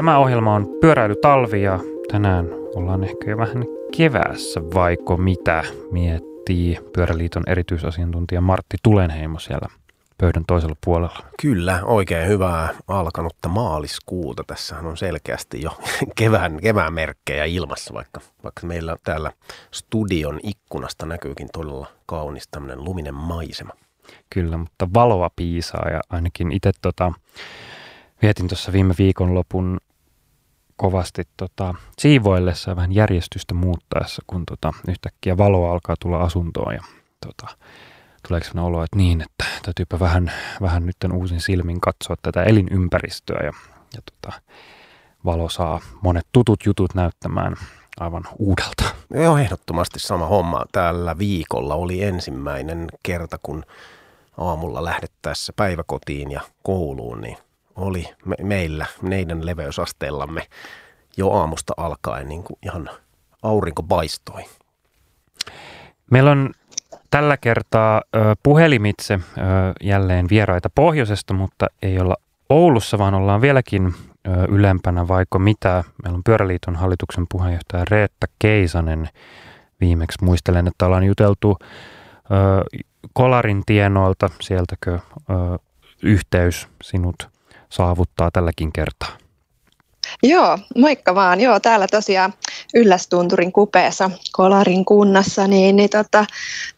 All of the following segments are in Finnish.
Tämä ohjelma on pyöräilytalvi ja tänään ollaan ehkä jo vähän keväässä, vaiko mitä, miettii Pyöräliiton erityisasiantuntija Martti Tulenheimo siellä pöydän toisella puolella. Kyllä, oikein hyvää alkanutta maaliskuuta. Tässähän on selkeästi jo kevään, kevään merkkejä ilmassa, vaikka, vaikka meillä täällä studion ikkunasta näkyykin todella kaunis tämmöinen luminen maisema. Kyllä, mutta valoa piisaa ja ainakin itse tota, vietin tuossa viime viikonlopun kovasti tota, siivoillessa ja vähän järjestystä muuttaessa, kun tota, yhtäkkiä valoa alkaa tulla asuntoon ja tota, tuleeko sellainen olo, että niin, että täytyypä vähän, vähän nyt uusin silmin katsoa tätä elinympäristöä ja, ja tota, valo saa monet tutut jutut näyttämään aivan uudelta. Joo, ehdottomasti sama homma. Tällä viikolla oli ensimmäinen kerta, kun aamulla lähdettäessä päiväkotiin ja kouluun, niin oli me, meillä, meidän leveysasteellamme jo aamusta alkaen niin kuin ihan aurinko paistoi. Meillä on tällä kertaa ö, puhelimitse ö, jälleen vieraita pohjoisesta, mutta ei olla Oulussa, vaan ollaan vieläkin ö, ylempänä, vaikka mitä. Meillä on Pyöräliiton hallituksen puheenjohtaja Reetta Keisanen. Viimeksi muistelen, että ollaan juteltu ö, Kolarin tienoilta, sieltäkö ö, yhteys sinut saavuttaa tälläkin kertaa. Joo, moikka vaan. Joo, täällä tosiaan Yllästunturin kupeessa Kolarin kunnassa, niin, niin tota,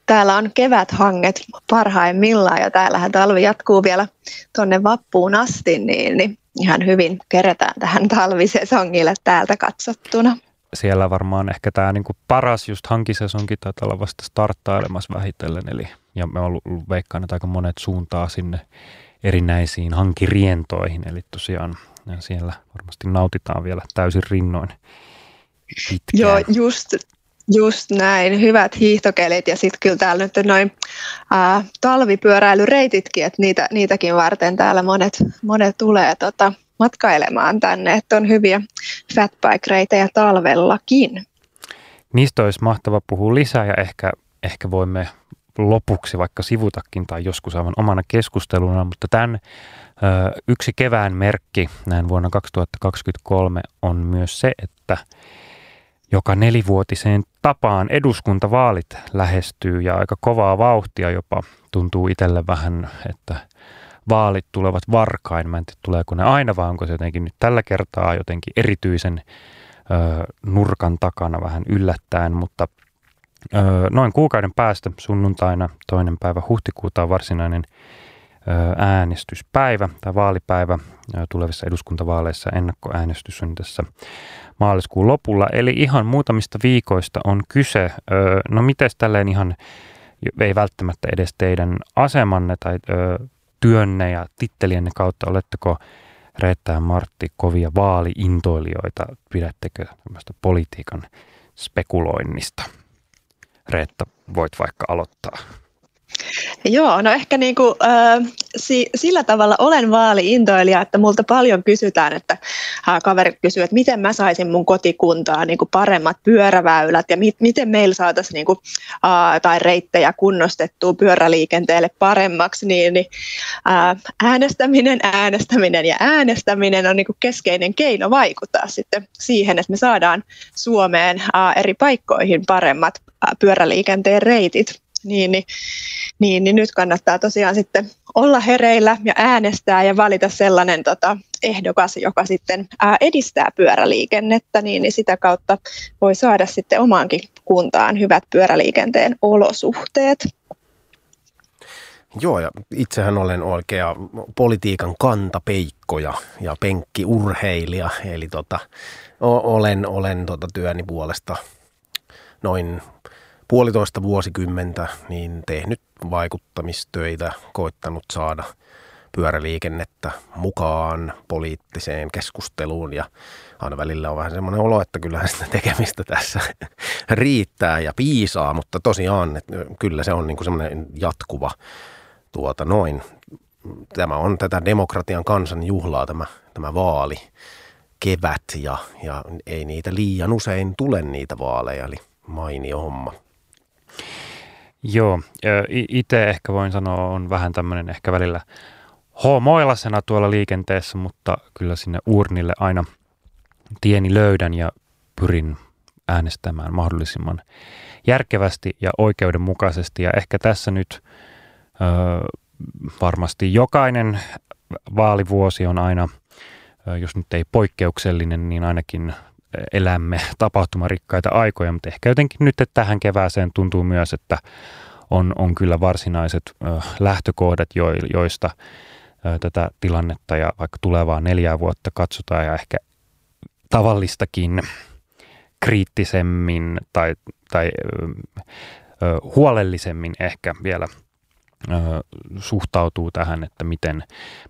täällä on keväthanget parhaimmillaan ja täällähän talvi jatkuu vielä tuonne vappuun asti, niin, niin ihan hyvin kerätään tähän talvisesongille täältä katsottuna. Siellä varmaan ehkä tämä niinku paras just hankisesonkin taitaa olla vasta starttailemassa vähitellen, eli ja me on veikkaan, että aika monet suuntaa sinne erinäisiin hankirientoihin, eli tosiaan siellä varmasti nautitaan vielä täysin rinnoin pitkään. Joo, just, just näin. Hyvät hiihtokelit ja sitten kyllä täällä nyt noin ää, talvipyöräilyreititkin, että niitä, niitäkin varten täällä monet, monet tulee tota, matkailemaan tänne, että on hyviä fatbike-reitejä talvellakin. Niistä olisi mahtava puhua lisää ja ehkä, ehkä voimme lopuksi vaikka sivutakin tai joskus aivan omana keskusteluna, mutta tämän yksi kevään merkki näin vuonna 2023 on myös se, että joka nelivuotiseen tapaan eduskuntavaalit lähestyy ja aika kovaa vauhtia jopa tuntuu itselle vähän, että vaalit tulevat varkain. Mä en tiedä, tuleeko ne aina vai onko se jotenkin nyt tällä kertaa jotenkin erityisen ö, nurkan takana vähän yllättäen, mutta ö, noin kuukauden päästä sunnuntaina toinen päivä huhtikuuta on varsinainen äänestyspäivä tai vaalipäivä tulevissa eduskuntavaaleissa. Ennakkoäänestys on tässä maaliskuun lopulla. Eli ihan muutamista viikoista on kyse. No miten tälleen ihan, ei välttämättä edes teidän asemanne tai työnne ja tittelienne kautta, oletteko Reetta ja Martti kovia vaaliintoilijoita? Pidättekö tämmöistä politiikan spekuloinnista? Reetta, voit vaikka aloittaa. Joo, no ehkä niin kuin, äh, si, sillä tavalla olen vaaliintoilija, että multa paljon kysytään, että äh, kaverit kysyvät, että miten mä saisin mun kotikuntaa niin kuin paremmat pyöräväylät ja mit, miten meillä saataisiin niin kuin, äh, tai reittejä kunnostettua pyöräliikenteelle paremmaksi, niin, niin äh, äänestäminen, äänestäminen ja äänestäminen on niin kuin keskeinen keino vaikuttaa sitten siihen, että me saadaan Suomeen äh, eri paikkoihin paremmat pyöräliikenteen reitit niin, niin, niin, niin nyt kannattaa tosiaan sitten olla hereillä ja äänestää ja valita sellainen tota, ehdokas, joka sitten ää, edistää pyöräliikennettä, niin, niin sitä kautta voi saada sitten omaankin kuntaan hyvät pyöräliikenteen olosuhteet. Joo, ja itsehän olen oikea politiikan kantapeikko ja, ja penkkiurheilija, eli tota, olen, olen tota työni puolesta noin puolitoista vuosikymmentä niin tehnyt vaikuttamistöitä, koittanut saada pyöräliikennettä mukaan poliittiseen keskusteluun ja aina välillä on vähän semmoinen olo, että kyllähän sitä tekemistä tässä riittää ja piisaa, mutta tosiaan että kyllä se on niin kuin semmoinen jatkuva tuota noin. Tämä on tätä demokratian kansan juhlaa tämä, tämä vaali kevät ja, ja ei niitä liian usein tule niitä vaaleja, eli mainio homma. Joo, itse ehkä voin sanoa, on vähän tämmöinen ehkä välillä homoilasena tuolla liikenteessä, mutta kyllä sinne urnille aina tieni löydän ja pyrin äänestämään mahdollisimman järkevästi ja oikeudenmukaisesti. Ja ehkä tässä nyt ö, varmasti jokainen vaalivuosi on aina, jos nyt ei poikkeuksellinen, niin ainakin elämme tapahtumarikkaita aikoja, mutta ehkä jotenkin nyt että tähän kevääseen tuntuu myös, että on, on kyllä varsinaiset lähtökohdat, jo, joista tätä tilannetta ja vaikka tulevaa neljää vuotta katsotaan ja ehkä tavallistakin kriittisemmin tai, tai ö, huolellisemmin ehkä vielä suhtautuu tähän, että miten,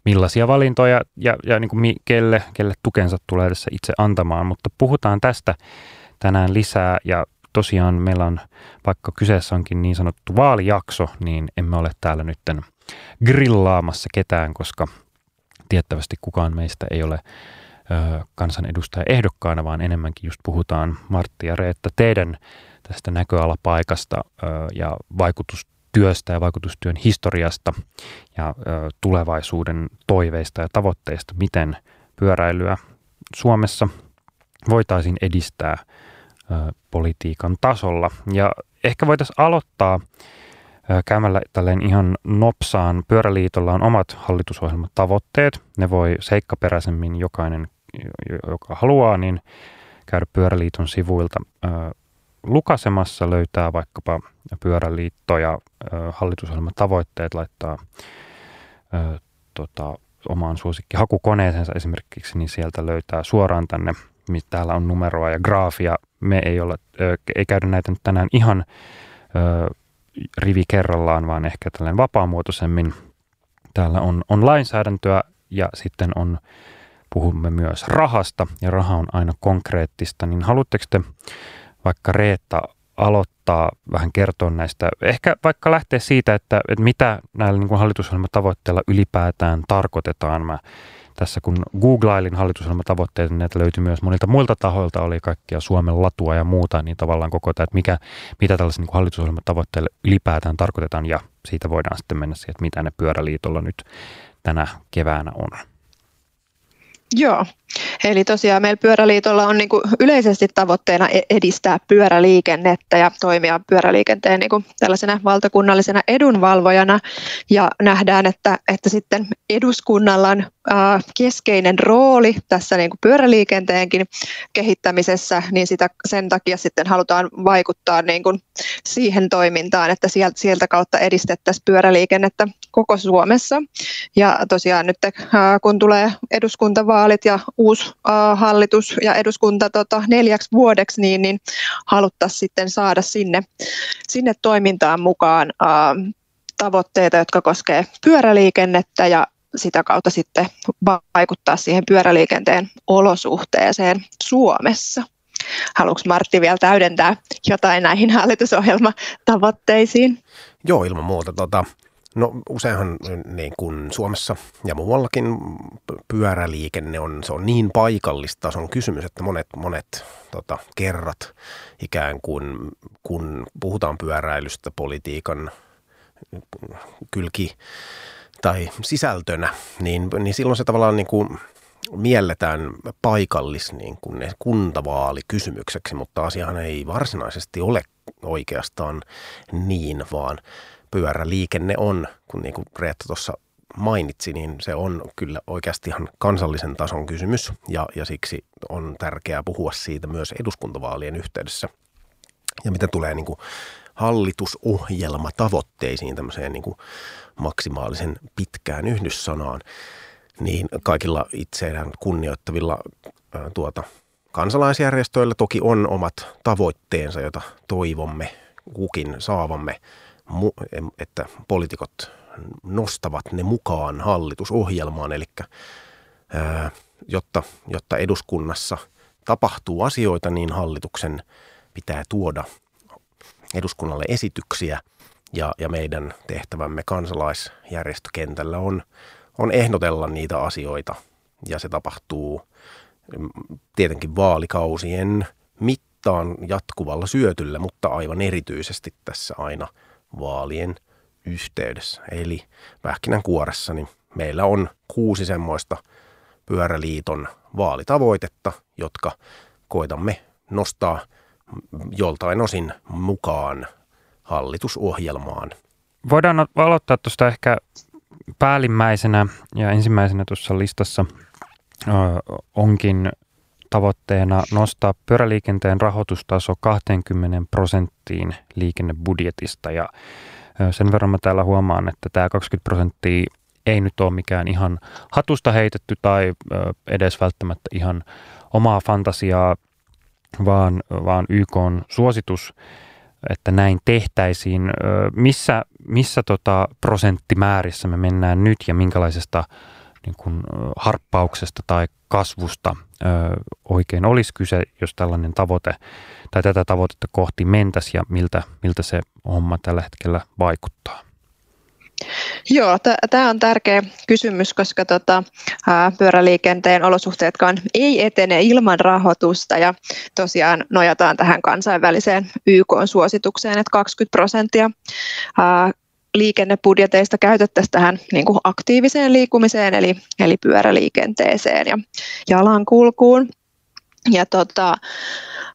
millaisia valintoja ja, ja niin kuin kelle, kelle tukensa tulee tässä itse antamaan. Mutta puhutaan tästä tänään lisää ja tosiaan meillä on, vaikka kyseessä onkin niin sanottu vaalijakso, niin emme ole täällä nytten grillaamassa ketään, koska tiettävästi kukaan meistä ei ole kansanedustaja ehdokkaana, vaan enemmänkin just puhutaan Martti ja Reetta teidän tästä näköalapaikasta ja vaikutustyöstä ja vaikutustyön historiasta ja tulevaisuuden toiveista ja tavoitteista, miten pyöräilyä Suomessa voitaisiin edistää politiikan tasolla. Ja ehkä voitaisiin aloittaa käymällä tälleen ihan nopsaan. Pyöräliitolla on omat hallitusohjelmatavoitteet. Ne voi seikkaperäisemmin jokainen, joka haluaa, niin käydä Pyöräliiton sivuilta lukasemassa, löytää vaikkapa Pyöräliitto ja hallitusohjelmatavoitteet, laittaa tota, omaan suosikkihakukoneeseensa esimerkiksi, niin sieltä löytää suoraan tänne, missä täällä on numeroa ja graafia. Me ei, olla, ei käydä näitä nyt tänään ihan rivi kerrallaan, vaan ehkä tällainen vapaamuotoisemmin. Täällä on, on lainsäädäntöä ja sitten on, puhumme myös rahasta ja raha on aina konkreettista, niin haluatteko te vaikka Reetta aloittaa vähän kertoa näistä, ehkä vaikka lähteä siitä, että, että mitä näillä niin hallitusohjelmatavoitteilla ylipäätään tarkoitetaan. Mä tässä kun googlailin hallitusohjelmatavoitteet, niin näitä löytyi myös monilta muilta tahoilta, oli kaikkia Suomen latua ja muuta, niin tavallaan koko tämä, että mikä, mitä tällaisen niin hallitusohjelmatavoitteille ylipäätään tarkoitetaan, ja siitä voidaan sitten mennä siihen, että mitä ne pyöräliitolla nyt tänä keväänä on. Joo, eli tosiaan meillä Pyöräliitolla on niin kuin yleisesti tavoitteena e- edistää pyöräliikennettä ja toimia pyöräliikenteen niin kuin tällaisena valtakunnallisena edunvalvojana ja nähdään, että, että sitten eduskunnalla on keskeinen rooli tässä niin kuin pyöräliikenteenkin kehittämisessä, niin sitä, sen takia sitten halutaan vaikuttaa niin kuin siihen toimintaan, että sieltä, sieltä kautta edistettäisiin pyöräliikennettä koko Suomessa. Ja tosiaan nyt kun tulee eduskuntavaalit ja uusi hallitus ja eduskunta tota, neljäksi vuodeksi, niin, niin haluttaisiin sitten saada sinne, sinne toimintaan mukaan tavoitteita, jotka koskee pyöräliikennettä ja sitä kautta sitten vaikuttaa siihen pyöräliikenteen olosuhteeseen Suomessa. Haluatko Martti vielä täydentää jotain näihin hallitusohjelmatavoitteisiin? Joo, ilman muuta. Tota, No useinhan niin kuin Suomessa ja muuallakin pyöräliikenne on, se on niin paikallista, se on kysymys, että monet, monet tota, kerrat ikään kuin kun puhutaan pyöräilystä politiikan kylki tai sisältönä, niin, niin silloin se tavallaan niin kuin mielletään paikallis niin kuin ne kuntavaalikysymykseksi, mutta asiahan ei varsinaisesti ole oikeastaan niin, vaan – pyöräliikenne on, kun niin kuin Reetta tuossa mainitsi, niin se on kyllä oikeasti ihan kansallisen tason kysymys ja, ja siksi on tärkeää puhua siitä myös eduskuntavaalien yhteydessä. Ja mitä tulee niin kuin hallitusohjelma tavoitteisiin, tämmöiseen niin kuin maksimaalisen pitkään yhdyssanaan, niin kaikilla itseään kunnioittavilla ää, tuota, kansalaisjärjestöillä toki on omat tavoitteensa, joita toivomme kukin saavamme että poliitikot nostavat ne mukaan hallitusohjelmaan, eli jotta, jotta eduskunnassa tapahtuu asioita, niin hallituksen pitää tuoda eduskunnalle esityksiä ja, ja meidän tehtävämme kansalaisjärjestökentällä on, on ehdotella niitä asioita. Ja se tapahtuu mm, tietenkin vaalikausien mittaan jatkuvalla syötyllä, mutta aivan erityisesti tässä aina – vaalien yhteydessä. Eli pähkinänkuoressa niin meillä on kuusi semmoista pyöräliiton vaalitavoitetta, jotka koitamme nostaa joltain osin mukaan hallitusohjelmaan. Voidaan aloittaa tuosta ehkä päällimmäisenä ja ensimmäisenä tuossa listassa onkin tavoitteena nostaa pyöräliikenteen rahoitustaso 20 prosenttiin liikennebudjetista ja sen verran mä täällä huomaan, että tämä 20 prosenttia ei nyt ole mikään ihan hatusta heitetty tai edes välttämättä ihan omaa fantasiaa, vaan, vaan YK on suositus, että näin tehtäisiin. Missä, missä tota prosenttimäärissä me mennään nyt ja minkälaisesta niin kuin, harppauksesta tai kasvusta ö, oikein olisi kyse, jos tällainen tavoite tai tätä tavoitetta kohti mentäisi ja miltä, miltä se homma tällä hetkellä vaikuttaa? Joo, tämä on tärkeä kysymys, koska tota, ää, pyöräliikenteen olosuhteetkaan ei etene ilman rahoitusta ja tosiaan nojataan tähän kansainväliseen YK-suositukseen, että 20 prosenttia ää, liikennebudjeteista käytettäisiin tähän niin kuin aktiiviseen liikkumiseen, eli, eli pyöräliikenteeseen ja jalankulkuun. Ja tota,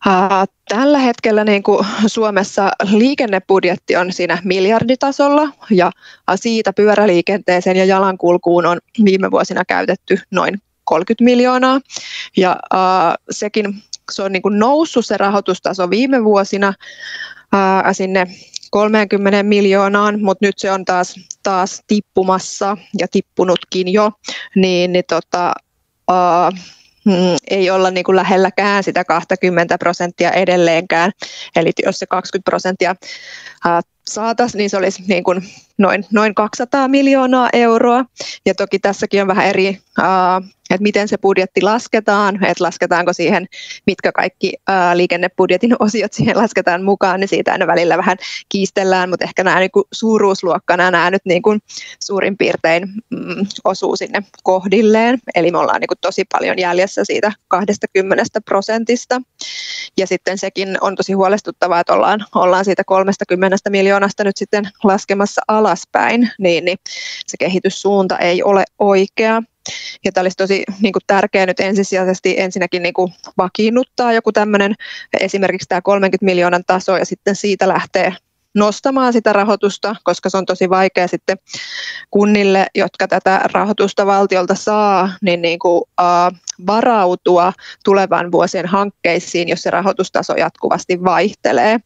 ää, tällä hetkellä niin kuin Suomessa liikennebudjetti on siinä miljarditasolla ja siitä pyöräliikenteeseen ja jalankulkuun on viime vuosina käytetty noin 30 miljoonaa. Ja ää, sekin se on niin kuin noussut se rahoitustaso viime vuosina ää, sinne 30 miljoonaan, mutta nyt se on taas, taas tippumassa ja tippunutkin jo, niin, niin tota, uh, ei olla niin kuin lähelläkään sitä 20 prosenttia edelleenkään. Eli jos se 20 prosenttia saataisiin, niin se olisi niin kuin noin, noin 200 miljoonaa euroa. Ja toki tässäkin on vähän eri että miten se budjetti lasketaan, että lasketaanko siihen, mitkä kaikki liikennebudjetin osiot siihen lasketaan mukaan, niin siitä aina välillä vähän kiistellään, mutta ehkä nämä niin suuruusluokkana nämä nyt niin kuin suurin piirtein mm, osuu sinne kohdilleen, eli me ollaan niin kuin tosi paljon jäljessä siitä 20 prosentista. Ja sitten sekin on tosi huolestuttavaa, että ollaan, ollaan siitä 30 miljoonasta nyt sitten laskemassa alaspäin, niin, niin se kehityssuunta ei ole oikea. Ja tämä olisi tosi niin kuin, tärkeää nyt ensisijaisesti ensinnäkin niin kuin, vakiinnuttaa joku tämmöinen esimerkiksi tämä 30 miljoonan taso ja sitten siitä lähtee nostamaan sitä rahoitusta, koska se on tosi vaikea sitten kunnille, jotka tätä rahoitusta valtiolta saa, niin, niin kuin, uh, varautua tulevan vuosien hankkeisiin, jos se rahoitustaso jatkuvasti vaihtelee.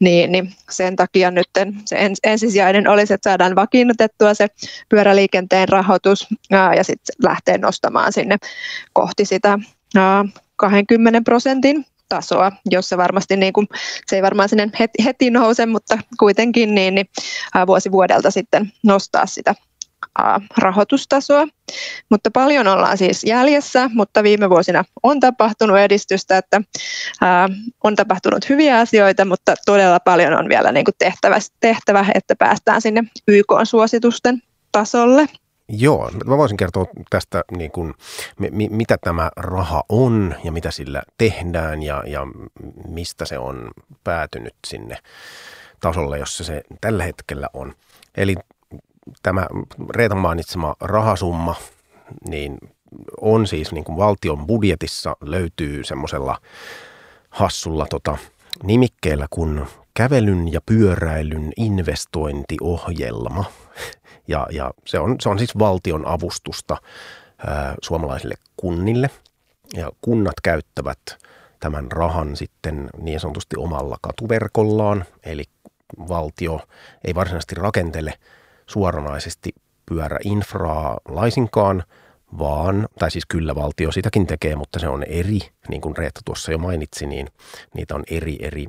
Niin, niin sen takia nyt se ensisijainen olisi, että saadaan vakiinnutettua se pyöräliikenteen rahoitus uh, ja sitten lähtee nostamaan sinne kohti sitä uh, 20 prosentin tasoa, jossa varmasti niin kuin, se ei varmaan sinne heti, heti nouse, mutta kuitenkin niin, niin vuosi vuodelta sitten nostaa sitä rahoitustasoa. Mutta paljon ollaan siis jäljessä, mutta viime vuosina on tapahtunut edistystä, että ää, on tapahtunut hyviä asioita, mutta todella paljon on vielä niin kuin tehtävä, tehtävä, että päästään sinne YK-suositusten tasolle. Joo, mä voisin kertoa tästä, niin kuin, mi, mitä tämä raha on ja mitä sillä tehdään ja, ja mistä se on päätynyt sinne tasolle, jossa se tällä hetkellä on. Eli tämä Reetan mainitsema rahasumma, niin on siis niin kuin valtion budjetissa löytyy semmoisella hassulla tota, nimikkeellä kuin kävelyn ja pyöräilyn investointiohjelma – ja, ja se, on, se on siis valtion avustusta ää, suomalaisille kunnille. Ja kunnat käyttävät tämän rahan sitten niin sanotusti omalla katuverkollaan, eli valtio ei varsinaisesti rakentele suoranaisesti pyöräinfraa laisinkaan, vaan, tai siis kyllä valtio sitäkin tekee, mutta se on eri, niin kuin Reetta tuossa jo mainitsi, niin niitä on eri eri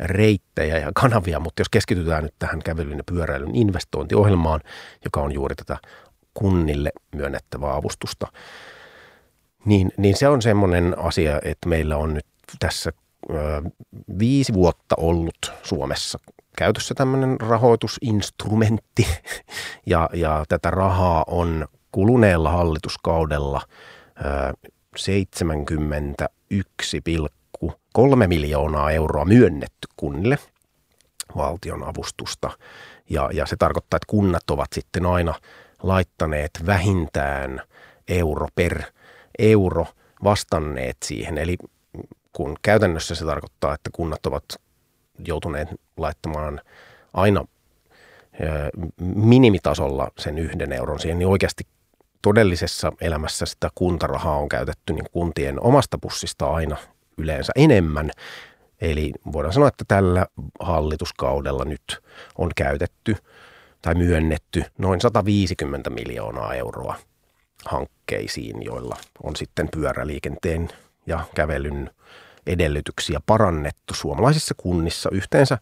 reittejä ja kanavia, mutta jos keskitytään nyt tähän kävelyn ja pyöräilyn investointiohjelmaan, joka on juuri tätä kunnille myönnettävää avustusta, niin, niin se on semmoinen asia, että meillä on nyt tässä ö, viisi vuotta ollut Suomessa käytössä tämmöinen rahoitusinstrumentti. Ja, ja tätä rahaa on kuluneella hallituskaudella ö, 71,5 kolme miljoonaa euroa myönnetty kunnille valtion avustusta. Ja, ja se tarkoittaa, että kunnat ovat sitten aina laittaneet vähintään euro per euro vastanneet siihen. Eli kun käytännössä se tarkoittaa, että kunnat ovat joutuneet laittamaan aina minimitasolla sen yhden euron siihen, niin oikeasti todellisessa elämässä sitä kuntarahaa on käytetty niin kuntien omasta pussista aina yleensä enemmän. Eli voidaan sanoa, että tällä hallituskaudella nyt on käytetty tai myönnetty noin 150 miljoonaa euroa hankkeisiin, joilla on sitten pyöräliikenteen ja kävelyn edellytyksiä parannettu suomalaisissa kunnissa. Yhteensä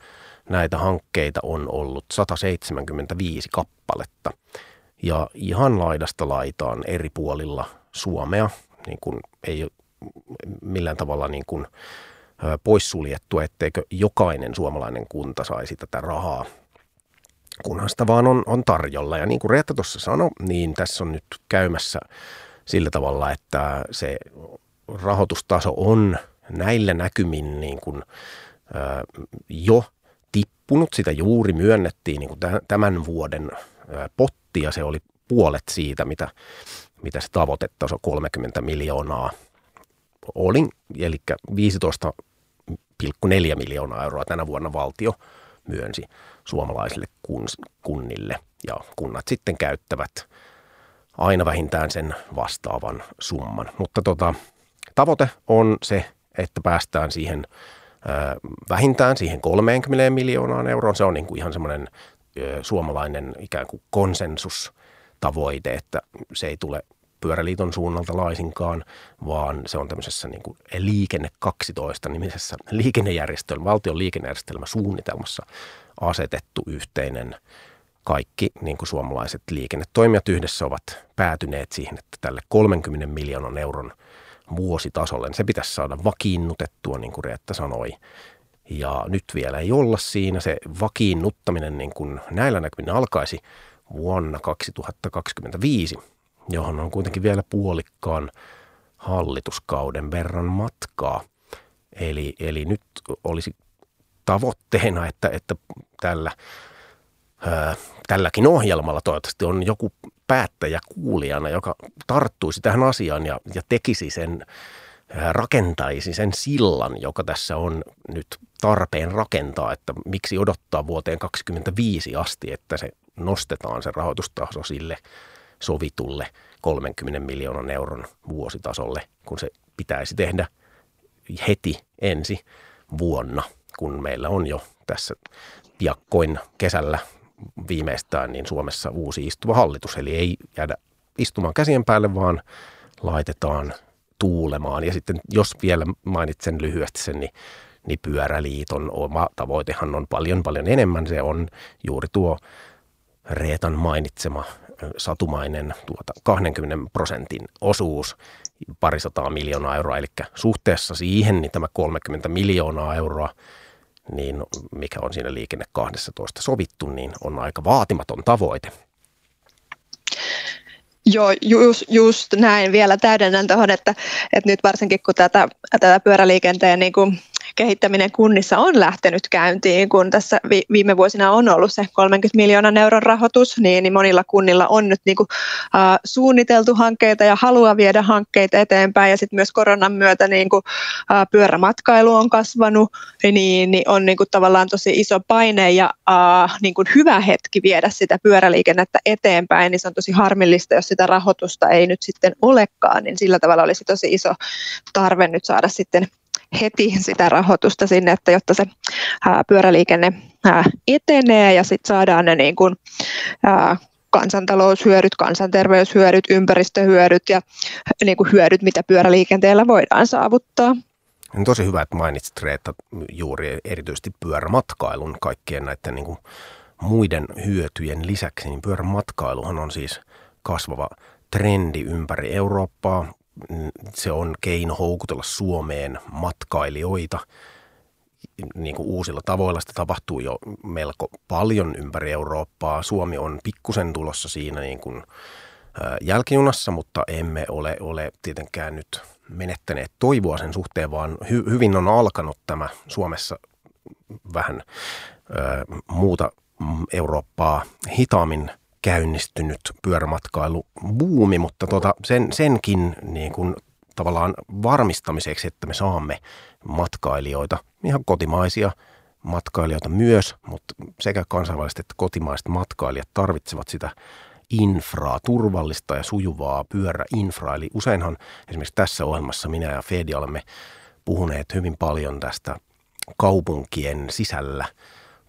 näitä hankkeita on ollut 175 kappaletta ja ihan laidasta laitaan eri puolilla Suomea, niin kuin ei millään tavalla niin kuin poissuljettu, etteikö jokainen suomalainen kunta saisi tätä rahaa, kunhan sitä vaan on, on tarjolla. Ja niin kuin Reetta tuossa sanoi, niin tässä on nyt käymässä sillä tavalla, että se rahoitustaso on näillä näkymin niin kuin, jo tippunut. Sitä juuri myönnettiin niin kuin tämän vuoden potti ja se oli puolet siitä, mitä, mitä se tavoitetaso 30 miljoonaa oli. Eli 15,4 miljoonaa euroa tänä vuonna valtio myönsi suomalaisille kun, kunnille ja kunnat sitten käyttävät aina vähintään sen vastaavan summan. Mutta tota, tavoite on se, että päästään siihen vähintään siihen 30 miljoonaan euroon. Se on niin kuin ihan semmoinen suomalainen ikään kuin konsensustavoite, että se ei tule pyöräliiton suunnalta laisinkaan, vaan se on tämmöisessä niin kuin liikenne 12 nimisessä liikennejärjestelmä, valtion liikennejärjestelmä suunnitelmassa asetettu yhteinen kaikki niin kuin suomalaiset liikennetoimijat yhdessä ovat päätyneet siihen, että tälle 30 miljoonan euron vuositasolle, niin se pitäisi saada vakiinnutettua, niin kuin Reetta sanoi. Ja nyt vielä ei olla siinä. Se vakiinnuttaminen niin kuin näillä näkymin alkaisi vuonna 2025, johon on kuitenkin vielä puolikkaan hallituskauden verran matkaa. Eli, eli nyt olisi tavoitteena, että, että tällä, ää, tälläkin ohjelmalla toivottavasti on joku päättäjä kuulijana, joka tarttuisi tähän asiaan ja, ja tekisi sen, rakentaisi sen sillan, joka tässä on nyt tarpeen rakentaa, että miksi odottaa vuoteen 2025 asti, että se nostetaan se rahoitustaso sille sovitulle 30 miljoonan euron vuositasolle, kun se pitäisi tehdä heti ensi vuonna, kun meillä on jo tässä piakkoin kesällä viimeistään niin Suomessa uusi istuva hallitus. Eli ei jäädä istumaan käsien päälle, vaan laitetaan tuulemaan. Ja sitten jos vielä mainitsen lyhyesti sen, niin, niin Pyöräliiton oma tavoitehan on paljon paljon enemmän. Se on juuri tuo Reetan mainitsema satumainen tuota 20 prosentin osuus, parisataa miljoonaa euroa, eli suhteessa siihen niin tämä 30 miljoonaa euroa, niin mikä on siinä liikenne 12 sovittu, niin on aika vaatimaton tavoite. Joo, just, just näin. Vielä täydennän tuohon, että, että nyt varsinkin kun tätä, tätä pyöräliikenteen niin kuin kehittäminen kunnissa on lähtenyt käyntiin, kun tässä viime vuosina on ollut se 30 miljoonan euron rahoitus, niin, niin monilla kunnilla on nyt niin kuin, uh, suunniteltu hankkeita ja haluaa viedä hankkeita eteenpäin. Ja sitten myös koronan myötä niin kuin, uh, pyörämatkailu on kasvanut, niin, niin on niin kuin, tavallaan tosi iso paine ja uh, niin kuin hyvä hetki viedä sitä pyöräliikennettä eteenpäin, niin se on tosi harmillista, jos sitä rahoitusta ei nyt sitten olekaan, niin sillä tavalla olisi tosi iso tarve nyt saada sitten heti sitä rahoitusta sinne, että jotta se ää, pyöräliikenne ää, etenee ja sitten saadaan ne niin kuin, ää, kansantaloushyödyt, kansanterveyshyödyt, ympäristöhyödyt ja niin kuin hyödyt, mitä pyöräliikenteellä voidaan saavuttaa. On tosi hyvä, että mainitsit Reetta juuri erityisesti pyörämatkailun kaikkien näiden niin kuin muiden hyötyjen lisäksi, niin pyörämatkailuhan on siis kasvava trendi ympäri Eurooppaa se on keino houkutella Suomeen matkailijoita niin kuin uusilla tavoilla. Sitä tapahtuu jo melko paljon ympäri Eurooppaa. Suomi on pikkusen tulossa siinä niin kuin jälkijunassa, mutta emme ole, ole tietenkään nyt menettäneet toivoa sen suhteen, vaan hy, hyvin on alkanut tämä Suomessa vähän ö, muuta Eurooppaa hitaammin käynnistynyt pyörämatkailubuumi, mutta tota, sen, senkin niin kuin tavallaan varmistamiseksi, että me saamme matkailijoita, ihan kotimaisia matkailijoita myös, mutta sekä kansainväliset että kotimaiset matkailijat tarvitsevat sitä infraa, turvallista ja sujuvaa pyöräinfraa. Eli useinhan esimerkiksi tässä ohjelmassa minä ja Fedi olemme puhuneet hyvin paljon tästä kaupunkien sisällä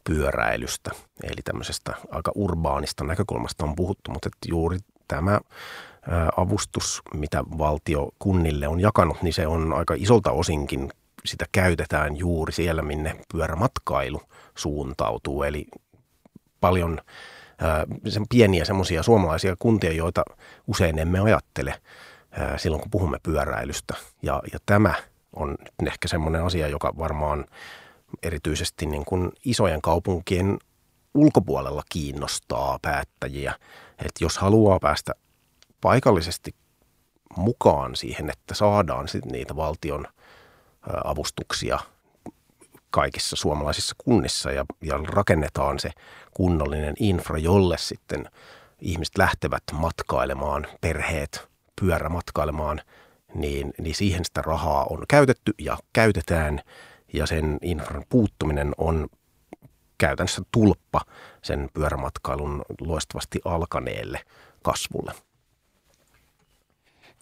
pyöräilystä. Eli tämmöisestä aika urbaanista näkökulmasta on puhuttu, mutta että juuri tämä avustus, mitä valtio kunnille on jakanut, niin se on aika isolta osinkin sitä käytetään juuri siellä, minne pyörämatkailu suuntautuu. Eli paljon sen pieniä semmoisia suomalaisia kuntia, joita usein emme ajattele silloin, kun puhumme pyöräilystä. Ja, ja tämä on ehkä semmoinen asia, joka varmaan erityisesti niin kuin isojen kaupunkien ulkopuolella kiinnostaa päättäjiä. Että jos haluaa päästä paikallisesti mukaan siihen, että saadaan niitä valtion avustuksia kaikissa suomalaisissa kunnissa ja, ja rakennetaan se kunnollinen infra, jolle sitten ihmiset lähtevät matkailemaan, perheet pyörämatkailemaan, niin, niin siihen sitä rahaa on käytetty ja käytetään ja sen infran puuttuminen on käytännössä tulppa sen pyörämatkailun loistavasti alkaneelle kasvulle.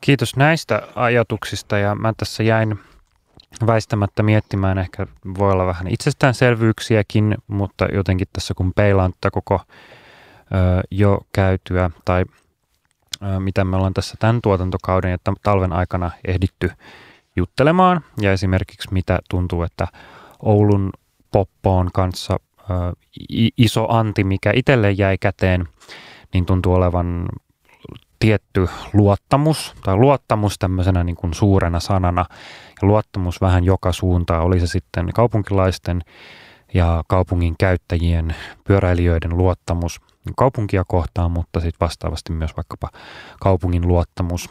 Kiitos näistä ajatuksista ja mä tässä jäin väistämättä miettimään, ehkä voi olla vähän itsestäänselvyyksiäkin, mutta jotenkin tässä kun peilaan tätä koko ö, jo käytyä tai ö, mitä me ollaan tässä tämän tuotantokauden ja talven aikana ehditty juttelemaan. Ja esimerkiksi mitä tuntuu, että Oulun poppoon kanssa ö, iso anti, mikä itselle jäi käteen, niin tuntuu olevan tietty luottamus tai luottamus tämmöisenä niin kuin suurena sanana. Ja luottamus vähän joka suuntaan, oli se sitten kaupunkilaisten ja kaupungin käyttäjien, pyöräilijöiden luottamus kaupunkia kohtaan, mutta sitten vastaavasti myös vaikkapa kaupungin luottamus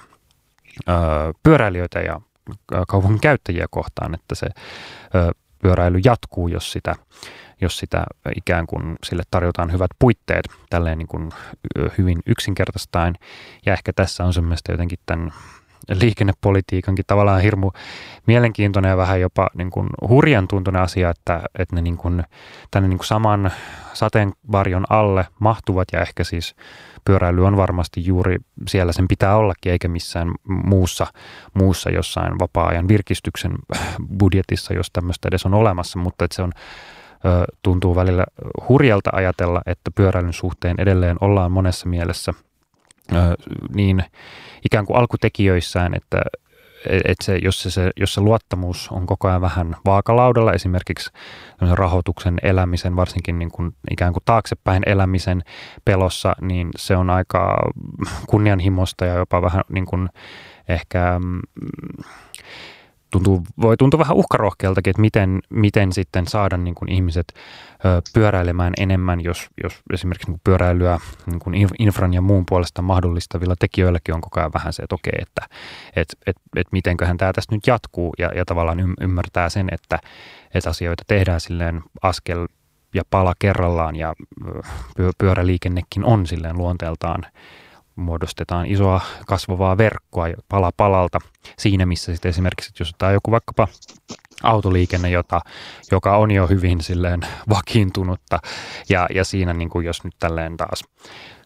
ö, pyöräilijöitä ja kaupungin käyttäjiä kohtaan, että se pyöräily jatkuu, jos sitä jos sitä ikään kuin sille tarjotaan hyvät puitteet tälleen niin kuin hyvin yksinkertaistaen. Ja ehkä tässä on semmoista jotenkin tämän liikennepolitiikankin tavallaan hirmu mielenkiintoinen ja vähän jopa niin kuin hurjan tuntunen asia, että, että ne niin kuin, tänne niin kuin saman sateenvarjon alle mahtuvat ja ehkä siis pyöräily on varmasti juuri siellä sen pitää ollakin eikä missään muussa, muussa jossain vapaa-ajan virkistyksen budjetissa, jos tämmöistä edes on olemassa, mutta että se on tuntuu välillä hurjalta ajatella, että pyöräilyn suhteen edelleen ollaan monessa mielessä niin ikään kuin alkutekijöissään, että että se, jos, se, jos se luottamus on koko ajan vähän vaakalaudalla, esimerkiksi rahoituksen elämisen, varsinkin niin kuin ikään kuin taaksepäin elämisen pelossa, niin se on aika kunnianhimosta ja jopa vähän niin kuin ehkä mm, tuntuu, voi tuntua vähän uhkarohkealtakin, että miten, miten sitten saada niin kuin ihmiset ö, pyöräilemään enemmän, jos, jos esimerkiksi niin pyöräilyä niin kuin infran ja muun puolesta mahdollistavilla tekijöilläkin on koko ajan vähän se, että okei, että et, et, et mitenköhän tämä tästä nyt jatkuu ja, ja tavallaan ymmärtää sen, että, että asioita tehdään silleen askel ja pala kerrallaan ja pyöräliikennekin on silleen luonteeltaan muodostetaan isoa kasvavaa verkkoa pala palalta. Siinä, missä sitten esimerkiksi, jos tämä joku vaikkapa autoliikenne, jota, joka on jo hyvin silleen vakiintunutta ja, ja siinä niin kuin jos nyt tälleen taas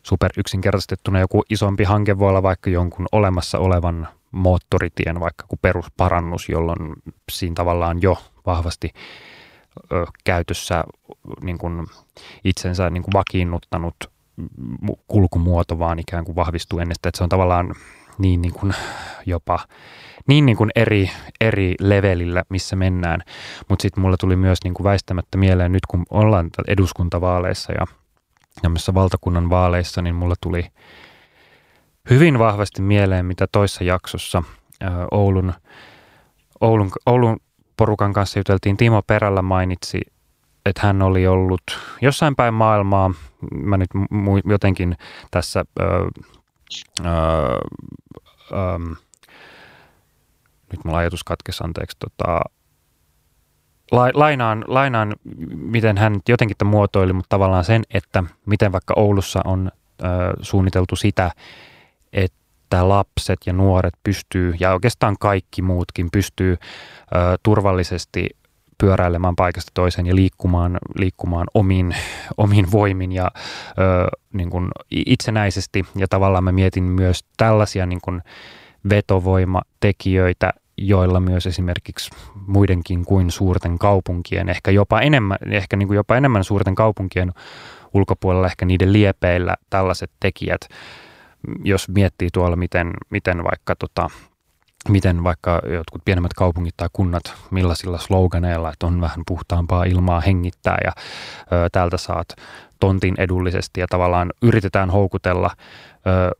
super yksinkertaistettuna joku isompi hanke voi olla vaikka jonkun olemassa olevan moottoritien vaikka kuin perusparannus, jolloin siinä tavallaan jo vahvasti ö, käytössä niin kuin itsensä niin kuin vakiinnuttanut kulkumuoto vaan ikään kuin vahvistuu ennestään, että se on tavallaan niin, niin kuin jopa niin, niin kuin eri, eri levelillä, missä mennään. Mutta sitten mulla tuli myös niin kuin väistämättä mieleen, nyt kun ollaan eduskuntavaaleissa ja tämmöisissä valtakunnan vaaleissa, niin mulla tuli hyvin vahvasti mieleen, mitä toissa jaksossa Oulun, Oulun, Oulun porukan kanssa juteltiin. Timo Perällä mainitsi että hän oli ollut jossain päin maailmaa, mä nyt mu- jotenkin tässä ö, ö, ö, nyt mulla ajatus katkesi, anteeksi, tota, lainaan, lainaan, miten hän jotenkin muotoili, mutta tavallaan sen, että miten vaikka Oulussa on suunniteltu sitä, että lapset ja nuoret pystyy, ja oikeastaan kaikki muutkin pystyy turvallisesti pyöräilemään paikasta toiseen ja liikkumaan, liikkumaan omin, omin voimin ja ö, niin kuin itsenäisesti. Ja tavallaan mä mietin myös tällaisia niin kuin vetovoimatekijöitä, joilla myös esimerkiksi muidenkin kuin suurten kaupunkien, ehkä jopa enemmän, ehkä niin kuin jopa enemmän suurten kaupunkien ulkopuolella, ehkä niiden liepeillä tällaiset tekijät, jos miettii tuolla, miten, miten vaikka tota, miten vaikka jotkut pienemmät kaupungit tai kunnat, millaisilla sloganeilla, että on vähän puhtaampaa ilmaa hengittää ja ö, täältä saat tontin edullisesti ja tavallaan yritetään houkutella ö,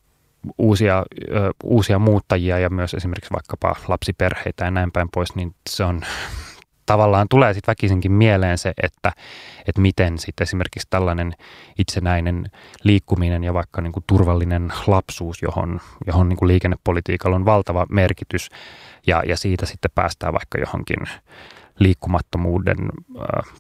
uusia, ö, uusia muuttajia ja myös esimerkiksi vaikkapa lapsiperheitä ja näin päin pois, niin se on tavallaan tulee sitten väkisinkin mieleen se, että, että miten sitten esimerkiksi tällainen itsenäinen liikkuminen ja vaikka niin kuin turvallinen lapsuus, johon, johon niin kuin liikennepolitiikalla on valtava merkitys ja, ja siitä sitten päästään vaikka johonkin liikkumattomuuden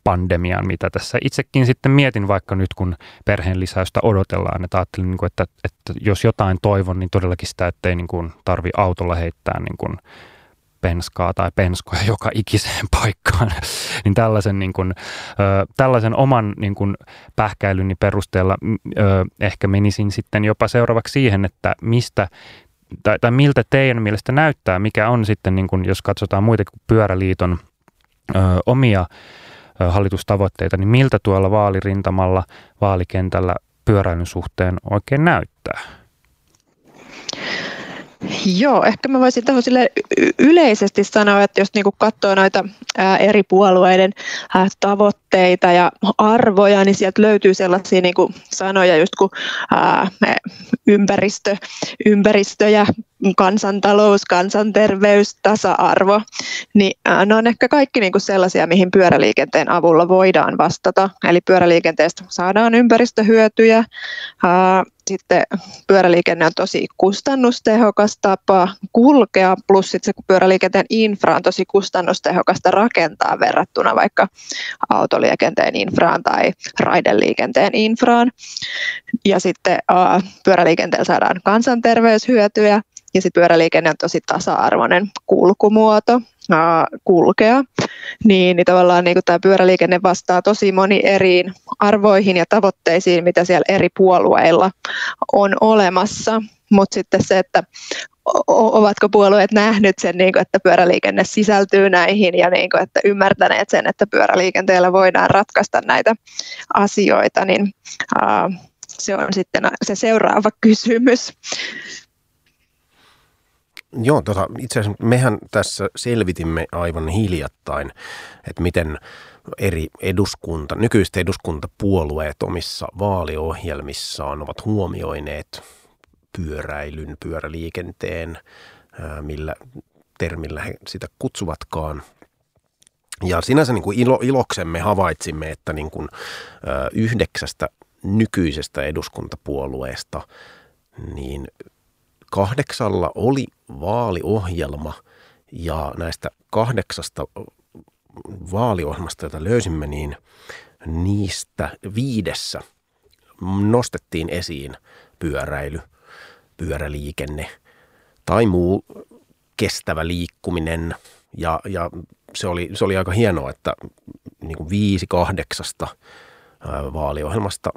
pandemiaan, mitä tässä itsekin sitten mietin vaikka nyt, kun perheen lisäystä odotellaan, että ajattelin, niin että, että jos jotain toivon, niin todellakin sitä, että ei niin tarvi autolla heittää niin kuin penskaa tai penskoja joka ikiseen paikkaan, niin tällaisen, niin kuin, ö, tällaisen oman niin kuin pähkäilyni perusteella ö, ehkä menisin sitten jopa seuraavaksi siihen, että mistä tai, tai miltä teidän mielestä näyttää, mikä on sitten, niin kuin, jos katsotaan muita kuin Pyöräliiton ö, omia ö, hallitustavoitteita, niin miltä tuolla vaalirintamalla, vaalikentällä pyöräilyn suhteen oikein näyttää? Joo, ehkä mä voisin tuohon sille yleisesti sanoa, että jos niinku katsoo noita eri puolueiden tavoitteita ja arvoja, niin sieltä löytyy sellaisia niinku sanoja just kuin ympäristö, ympäristö ja kansantalous, kansanterveys, tasa-arvo, niin ne on ehkä kaikki niin kuin sellaisia, mihin pyöräliikenteen avulla voidaan vastata. Eli pyöräliikenteestä saadaan ympäristöhyötyjä, sitten pyöräliikenne on tosi kustannustehokas tapa kulkea, plus sitten se pyöräliikenteen infra on tosi kustannustehokasta rakentaa verrattuna vaikka autoliikenteen infraan tai raideliikenteen infraan. Ja sitten pyöräliikenteellä saadaan kansanterveyshyötyjä, ja sitten pyöräliikenne on tosi tasa-arvoinen kulkumuoto kulkea, niin, niin tavallaan niin tämä pyöräliikenne vastaa tosi moni eri arvoihin ja tavoitteisiin, mitä siellä eri puolueilla on olemassa. Mutta sitten se, että ovatko puolueet nähnyt sen, niin kuin, että pyöräliikenne sisältyy näihin ja niin kuin, että ymmärtäneet sen, että pyöräliikenteellä voidaan ratkaista näitä asioita, niin uh, se on sitten se seuraava kysymys. Joo, tota, itse asiassa mehän tässä selvitimme aivan hiljattain, että miten eri eduskunta, nykyiset eduskuntapuolueet omissa vaaliohjelmissaan ovat huomioineet pyöräilyn, pyöräliikenteen, millä termillä he sitä kutsuvatkaan. Ja sinänsä niin kuin ilo, iloksemme havaitsimme, että niin kuin, yhdeksästä nykyisestä eduskuntapuolueesta niin kahdeksalla oli vaaliohjelma ja näistä kahdeksasta vaaliohjelmasta, jota löysimme, niin niistä viidessä nostettiin esiin pyöräily, pyöräliikenne tai muu kestävä liikkuminen. Ja, ja se, oli, se oli aika hienoa, että niin kuin viisi kahdeksasta vaaliohjelmasta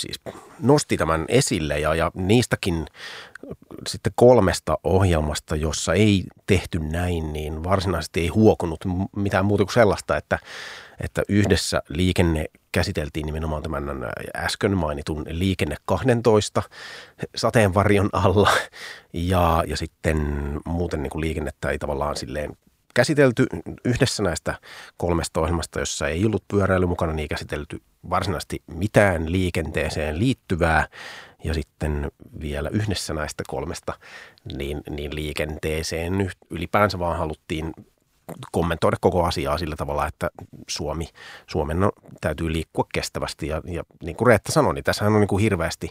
siis nosti tämän esille ja, ja niistäkin sitten kolmesta ohjelmasta, jossa ei tehty näin, niin varsinaisesti ei huokunut mitään muuta kuin sellaista, että, että yhdessä liikenne käsiteltiin nimenomaan tämän äsken mainitun liikenne 12 sateenvarjon alla. Ja, ja sitten muuten niin kuin liikennettä ei tavallaan silleen käsitelty yhdessä näistä kolmesta ohjelmasta, jossa ei ollut pyöräily mukana, niin ei käsitelty varsinaisesti mitään liikenteeseen liittyvää. Ja sitten vielä yhdessä näistä kolmesta niin, niin liikenteeseen ylipäänsä vaan haluttiin kommentoida koko asiaa sillä tavalla, että Suomi, Suomen no, täytyy liikkua kestävästi. Ja, ja niin kuin Reetta sanoi, niin tässähän on niin kuin hirveästi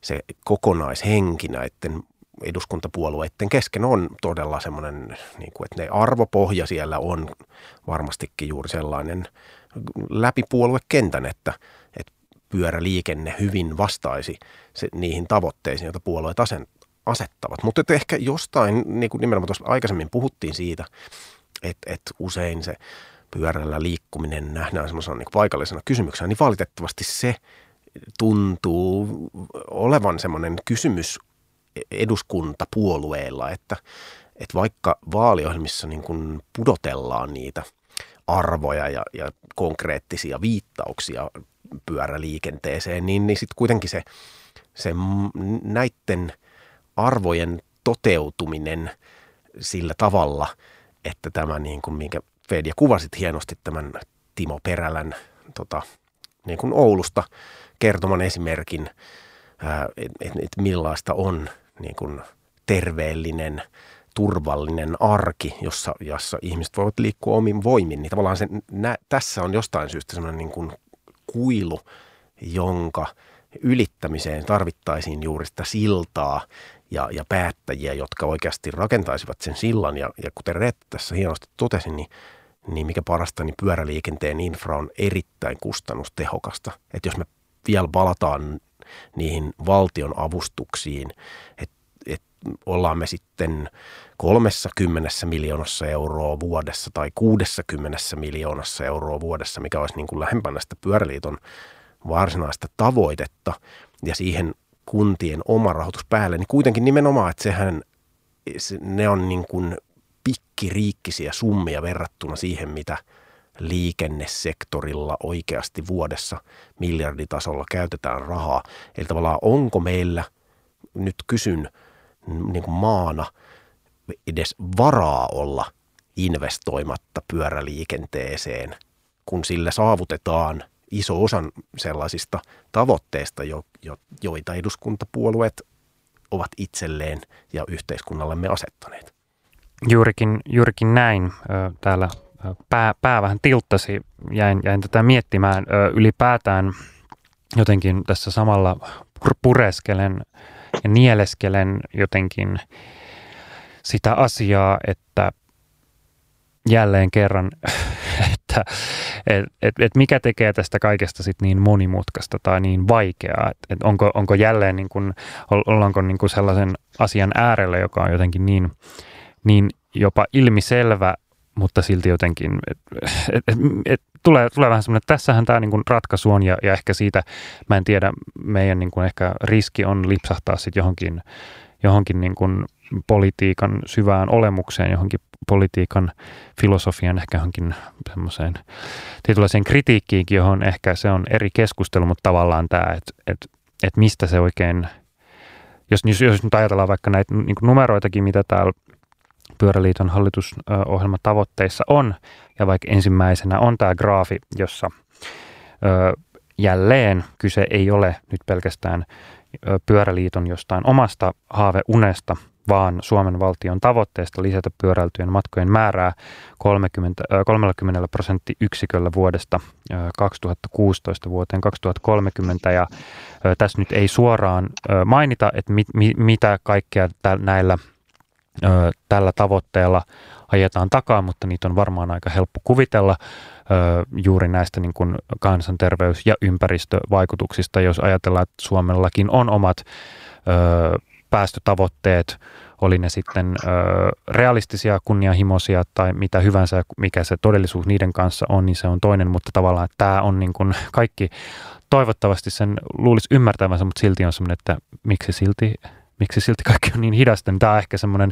se kokonaishenki näiden eduskuntapuolueiden kesken on todella semmoinen, niin kuin, että ne arvopohja siellä on varmastikin juuri sellainen läpi puoluekentän, että, että pyöräliikenne hyvin vastaisi se, niihin tavoitteisiin, joita puolueet asettavat. Mutta että ehkä jostain, niin kuin nimenomaan tuossa aikaisemmin puhuttiin siitä, että, että usein se pyörällä liikkuminen nähdään semmoisena niin paikallisena kysymyksenä, niin valitettavasti se tuntuu olevan semmoinen kysymys eduskuntapuolueilla, että, että vaikka vaaliohjelmissa niin kuin pudotellaan niitä arvoja ja, ja konkreettisia viittauksia pyöräliikenteeseen, niin, niin sitten kuitenkin se, se näiden arvojen toteutuminen sillä tavalla, että tämä niin kuin, minkä Fedia kuvasit hienosti tämän Timo Perälän tota, niin kuin Oulusta kertoman esimerkin, että et, et millaista on niin kuin terveellinen, turvallinen arki, jossa, jossa ihmiset voivat liikkua omin voimin, niin tavallaan se, nä, tässä on jostain syystä sellainen niin kuin kuilu, jonka ylittämiseen tarvittaisiin juuri sitä siltaa ja, ja päättäjiä, jotka oikeasti rakentaisivat sen sillan. Ja, ja kuten Reetta tässä hienosti totesi, niin, niin mikä parasta, niin pyöräliikenteen infra on erittäin kustannustehokasta. Että jos me vielä palataan niihin valtion avustuksiin, että et ollaan me sitten 30 miljoonassa euroa vuodessa tai 60 miljoonassa euroa vuodessa, mikä olisi niin kuin lähempänä sitä pyöräliiton varsinaista tavoitetta. Ja siihen kuntien oma rahoitus päälle, niin kuitenkin nimenomaan, että sehän ne on niin kuin pikkiriikkisiä summia verrattuna siihen, mitä liikennesektorilla oikeasti vuodessa miljarditasolla käytetään rahaa. Eli tavallaan onko meillä, nyt kysyn niin kuin maana, edes varaa olla investoimatta pyöräliikenteeseen, kun sillä saavutetaan – iso osa sellaisista tavoitteista, jo, jo, joita eduskuntapuolueet ovat itselleen ja yhteiskunnallemme asettaneet. Juurikin, juurikin näin. Täällä pää, pää vähän tilttasi. Jäin, jäin tätä miettimään ylipäätään jotenkin tässä samalla pureskelen ja nieleskelen jotenkin sitä asiaa, että jälleen kerran, että et, et, et mikä tekee tästä kaikesta sit niin monimutkaista tai niin vaikeaa, että et onko, onko jälleen niin kun, ollaanko niin kun sellaisen asian äärellä, joka on jotenkin niin, niin jopa ilmiselvä, mutta silti jotenkin, et, et, et, et, tulee, tulee vähän semmoinen, että tässähän tämä niin ratkaisu on ja, ja ehkä siitä, mä en tiedä, meidän niin ehkä riski on lipsahtaa sitten johonkin, johonkin niin kuin politiikan syvään olemukseen, johonkin politiikan filosofian, ehkä johonkin semmoiseen tietynlaiseen kritiikkiinkin, johon ehkä se on eri keskustelu, mutta tavallaan tämä, että, että, että mistä se oikein, jos, jos nyt ajatellaan vaikka näitä niin numeroitakin, mitä täällä Pyöräliiton hallitusohjelman tavoitteissa on, ja vaikka ensimmäisenä on tämä graafi, jossa ö, jälleen kyse ei ole nyt pelkästään Pyöräliiton jostain omasta haaveunesta, vaan Suomen valtion tavoitteesta lisätä pyöräiltyjen matkojen määrää 30, 30 prosenttiyksiköllä vuodesta 2016 vuoteen 2030. Ja tässä nyt ei suoraan mainita, että mit, mitä kaikkea näillä tällä tavoitteella ajetaan takaa, mutta niitä on varmaan aika helppo kuvitella juuri näistä niin kuin kansanterveys- ja ympäristövaikutuksista, jos ajatellaan, että Suomellakin on omat päästötavoitteet, oli ne sitten ö, realistisia, kunnianhimoisia tai mitä hyvänsä, mikä se todellisuus niiden kanssa on, niin se on toinen, mutta tavallaan tämä on niin kuin kaikki, toivottavasti sen luulisi ymmärtävänsä, mutta silti on semmoinen, että miksi silti miksi silti kaikki on niin hidasta, niin tämä on ehkä semmoinen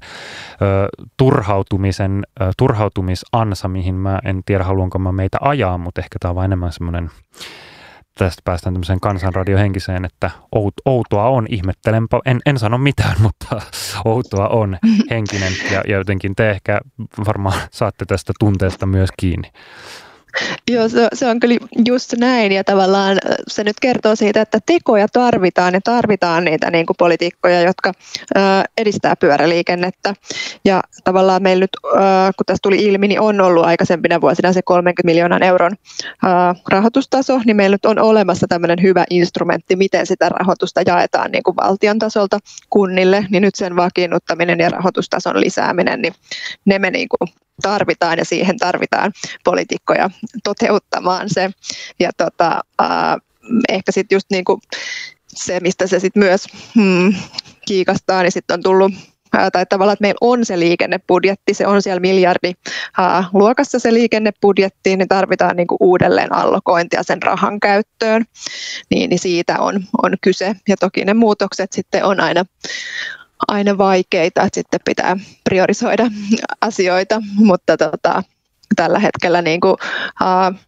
turhautumisen, ö, turhautumisansa, mihin mä en tiedä haluanko mä meitä ajaa, mutta ehkä tämä on vain enemmän semmoinen tästä päästään tämmöiseen kansanradiohenkiseen, että out, outoa on, ihmettelenpä, en, en sano mitään, mutta outoa on henkinen ja, ja jotenkin te ehkä varmaan saatte tästä tunteesta myös kiinni. Joo, se, se on kyllä just näin ja tavallaan se nyt kertoo siitä, että tekoja tarvitaan ja tarvitaan niitä niin kuin politiikkoja, jotka ö, edistää pyöräliikennettä. Ja tavallaan meillä nyt, ö, kun tässä tuli ilmi, niin on ollut aikaisempina vuosina se 30 miljoonan euron ö, rahoitustaso, niin meillä nyt on olemassa tämmöinen hyvä instrumentti, miten sitä rahoitusta jaetaan niin kuin valtion tasolta kunnille, niin nyt sen vakiinnuttaminen ja rahoitustason lisääminen, niin ne me niin kuin tarvitaan ja siihen tarvitaan poliitikkoja toteuttamaan se. Ja tota, ää, ehkä sitten just niin kuin se, mistä se sitten myös hmm, kiikastaa, niin sitten on tullut tai tavallaan, että meillä on se liikennebudjetti, se on siellä miljardi luokassa se liikennebudjetti, niin tarvitaan niin kuin uudelleen allokointia sen rahan käyttöön, niin, niin siitä on, on kyse. Ja toki ne muutokset sitten on aina, aina vaikeita, että sitten pitää priorisoida asioita, mutta tota, tällä hetkellä niin kuin, uh,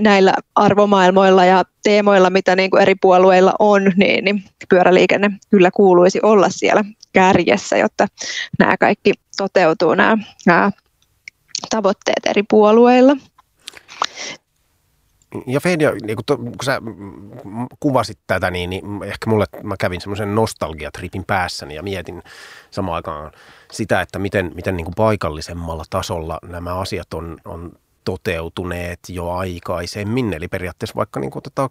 näillä arvomaailmoilla ja teemoilla, mitä niin kuin eri puolueilla on, niin, niin pyöräliikenne kyllä kuuluisi olla siellä kärjessä, jotta nämä kaikki toteutuu, nämä, nämä tavoitteet eri puolueilla. Ja Fedia, niin kun, kun sä kuvasit tätä, niin, niin ehkä mulle mä kävin semmoisen nostalgiatripin päässäni ja mietin samaan aikaan sitä, että miten, miten niin kuin paikallisemmalla tasolla nämä asiat on, on toteutuneet jo aikaisemmin. Eli periaatteessa vaikka niin otetaan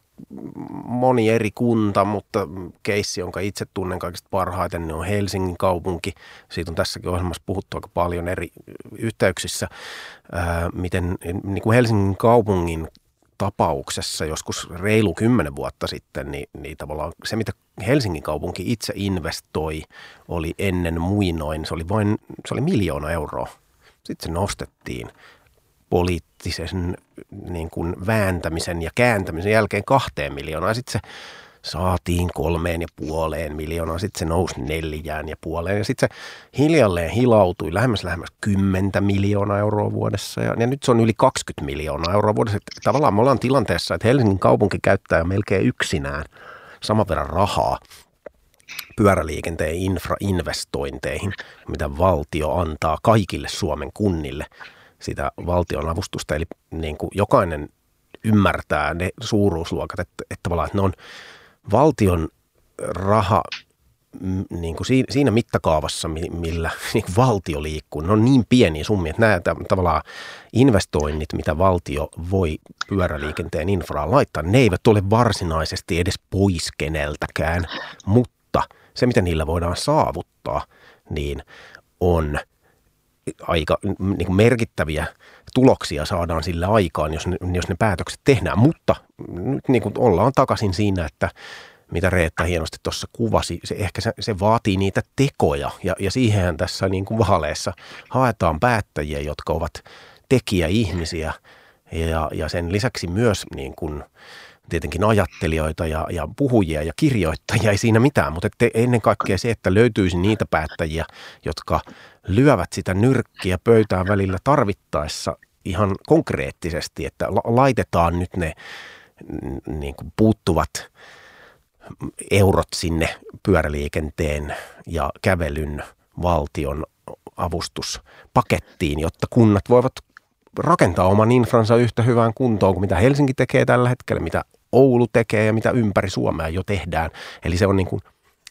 moni eri kunta, mutta keissi, jonka itse tunnen kaikista parhaiten, niin on Helsingin kaupunki. Siitä on tässäkin ohjelmassa puhuttu aika paljon eri yhteyksissä, ää, miten niin kuin Helsingin kaupungin tapauksessa joskus reilu kymmenen vuotta sitten, niin, niin tavallaan se, mitä Helsingin kaupunki itse investoi, oli ennen muinoin, se oli vain, se oli miljoona euroa. Sitten se nostettiin poliittisen niin kuin vääntämisen ja kääntämisen jälkeen kahteen miljoonaa. Sitten se saatiin kolmeen ja puoleen miljoonaa, sitten se nousi neljään ja puoleen. Ja sitten se hiljalleen hilautui lähemmäs lähemmäs 10 miljoonaa euroa vuodessa ja, ja nyt se on yli 20 miljoonaa euroa vuodessa. Että tavallaan me ollaan tilanteessa, että Helsingin kaupunki käyttää melkein yksinään saman verran rahaa pyöräliikenteen infrainvestointeihin, mitä valtio antaa kaikille Suomen kunnille sitä valtion avustusta. Eli niin kuin jokainen ymmärtää ne suuruusluokat, että, että tavallaan että ne on valtion raha niin kuin siinä mittakaavassa, millä niin kuin valtio liikkuu, ne on niin pieniä summia, että nämä tavallaan investoinnit, mitä valtio voi pyöräliikenteen infraan laittaa, ne eivät ole varsinaisesti edes pois keneltäkään, mutta se, mitä niillä voidaan saavuttaa, niin on aika niin kuin merkittäviä tuloksia saadaan sillä aikaan, jos ne, jos ne päätökset tehdään. Mutta nyt niin kuin ollaan takaisin siinä, että mitä Reetta hienosti tuossa kuvasi, se ehkä se, se vaatii niitä tekoja. Ja, ja siihen tässä niin kuin vaaleissa haetaan päättäjiä, jotka ovat tekijäihmisiä. Ja, ja sen lisäksi myös niin kuin, tietenkin ajattelijoita ja, ja puhujia ja kirjoittajia, ei siinä mitään, mutta ennen kaikkea se, että löytyisi niitä päättäjiä, jotka lyövät sitä nyrkkiä pöytään välillä tarvittaessa ihan konkreettisesti, että laitetaan nyt ne niin kuin puuttuvat eurot sinne pyöräliikenteen ja kävelyn valtion avustuspakettiin, jotta kunnat voivat rakentaa oman infransa yhtä hyvään kuntoon kuin mitä Helsinki tekee tällä hetkellä, mitä Oulu tekee ja mitä ympäri Suomea jo tehdään. Eli se on niin kuin,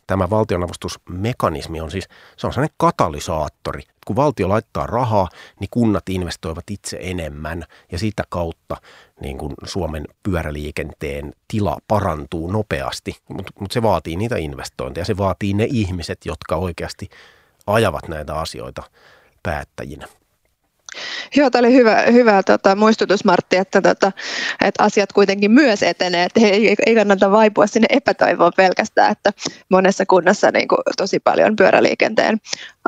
tämä valtionavustusmekanismi on siis, se on sellainen katalysaattori. Kun valtio laittaa rahaa, niin kunnat investoivat itse enemmän ja sitä kautta niin kuin Suomen pyöräliikenteen tila parantuu nopeasti. Mutta mut se vaatii niitä investointeja, se vaatii ne ihmiset, jotka oikeasti ajavat näitä asioita päättäjinä. Joo, tämä oli hyvä, hyvä tota, muistutus Martti, että, tota, että asiat kuitenkin myös etenee, että ei, ei kannata vaipua sinne epätoivoon pelkästään, että monessa kunnassa niin kuin, tosi paljon pyöräliikenteen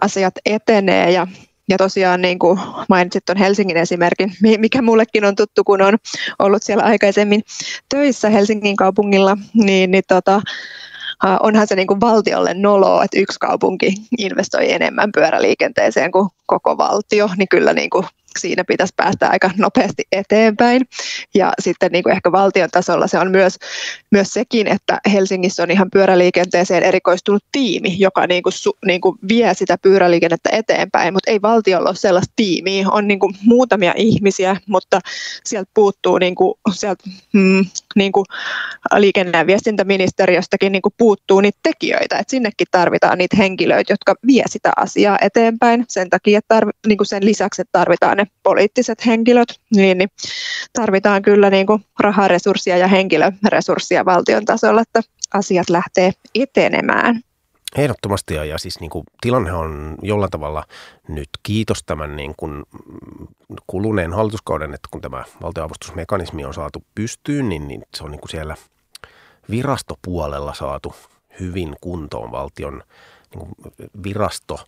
asiat etenee. Ja ja tosiaan niin kuin mainitsit tuon Helsingin esimerkin, mikä mullekin on tuttu, kun on ollut siellä aikaisemmin töissä Helsingin kaupungilla, niin, niin tota, onhan se niin kuin valtiolle nolo, että yksi kaupunki investoi enemmän pyöräliikenteeseen kuin koko valtio, niin kyllä niin kuin siinä pitäisi päästä aika nopeasti eteenpäin. Ja sitten niin kuin ehkä valtion tasolla se on myös, myös sekin, että Helsingissä on ihan pyöräliikenteeseen erikoistunut tiimi, joka niin kuin, su, niin kuin vie sitä pyöräliikennettä eteenpäin, mutta ei valtiolla ole sellaista tiimiä. On niin kuin muutamia ihmisiä, mutta sieltä puuttuu niin kuin, sieltä, mm, niin kuin liikenne- ja viestintäministeriöstäkin niin kuin puuttuu niitä tekijöitä, että sinnekin tarvitaan niitä henkilöitä, jotka vie sitä asiaa eteenpäin sen takia, että tarvi, niin kuin sen lisäksi, että tarvitaan ne poliittiset henkilöt, niin, niin tarvitaan kyllä niin kuin raharesurssia ja henkilöresurssia valtion tasolla, että asiat lähtee etenemään. Ehdottomasti ja, ja siis niin kuin, tilanne on jollain tavalla nyt kiitos tämän niin kuin, kuluneen hallituskauden, että kun tämä valtionavustusmekanismi on saatu pystyyn, niin, niin se on niin kuin siellä virastopuolella saatu hyvin kuntoon valtion niin virasto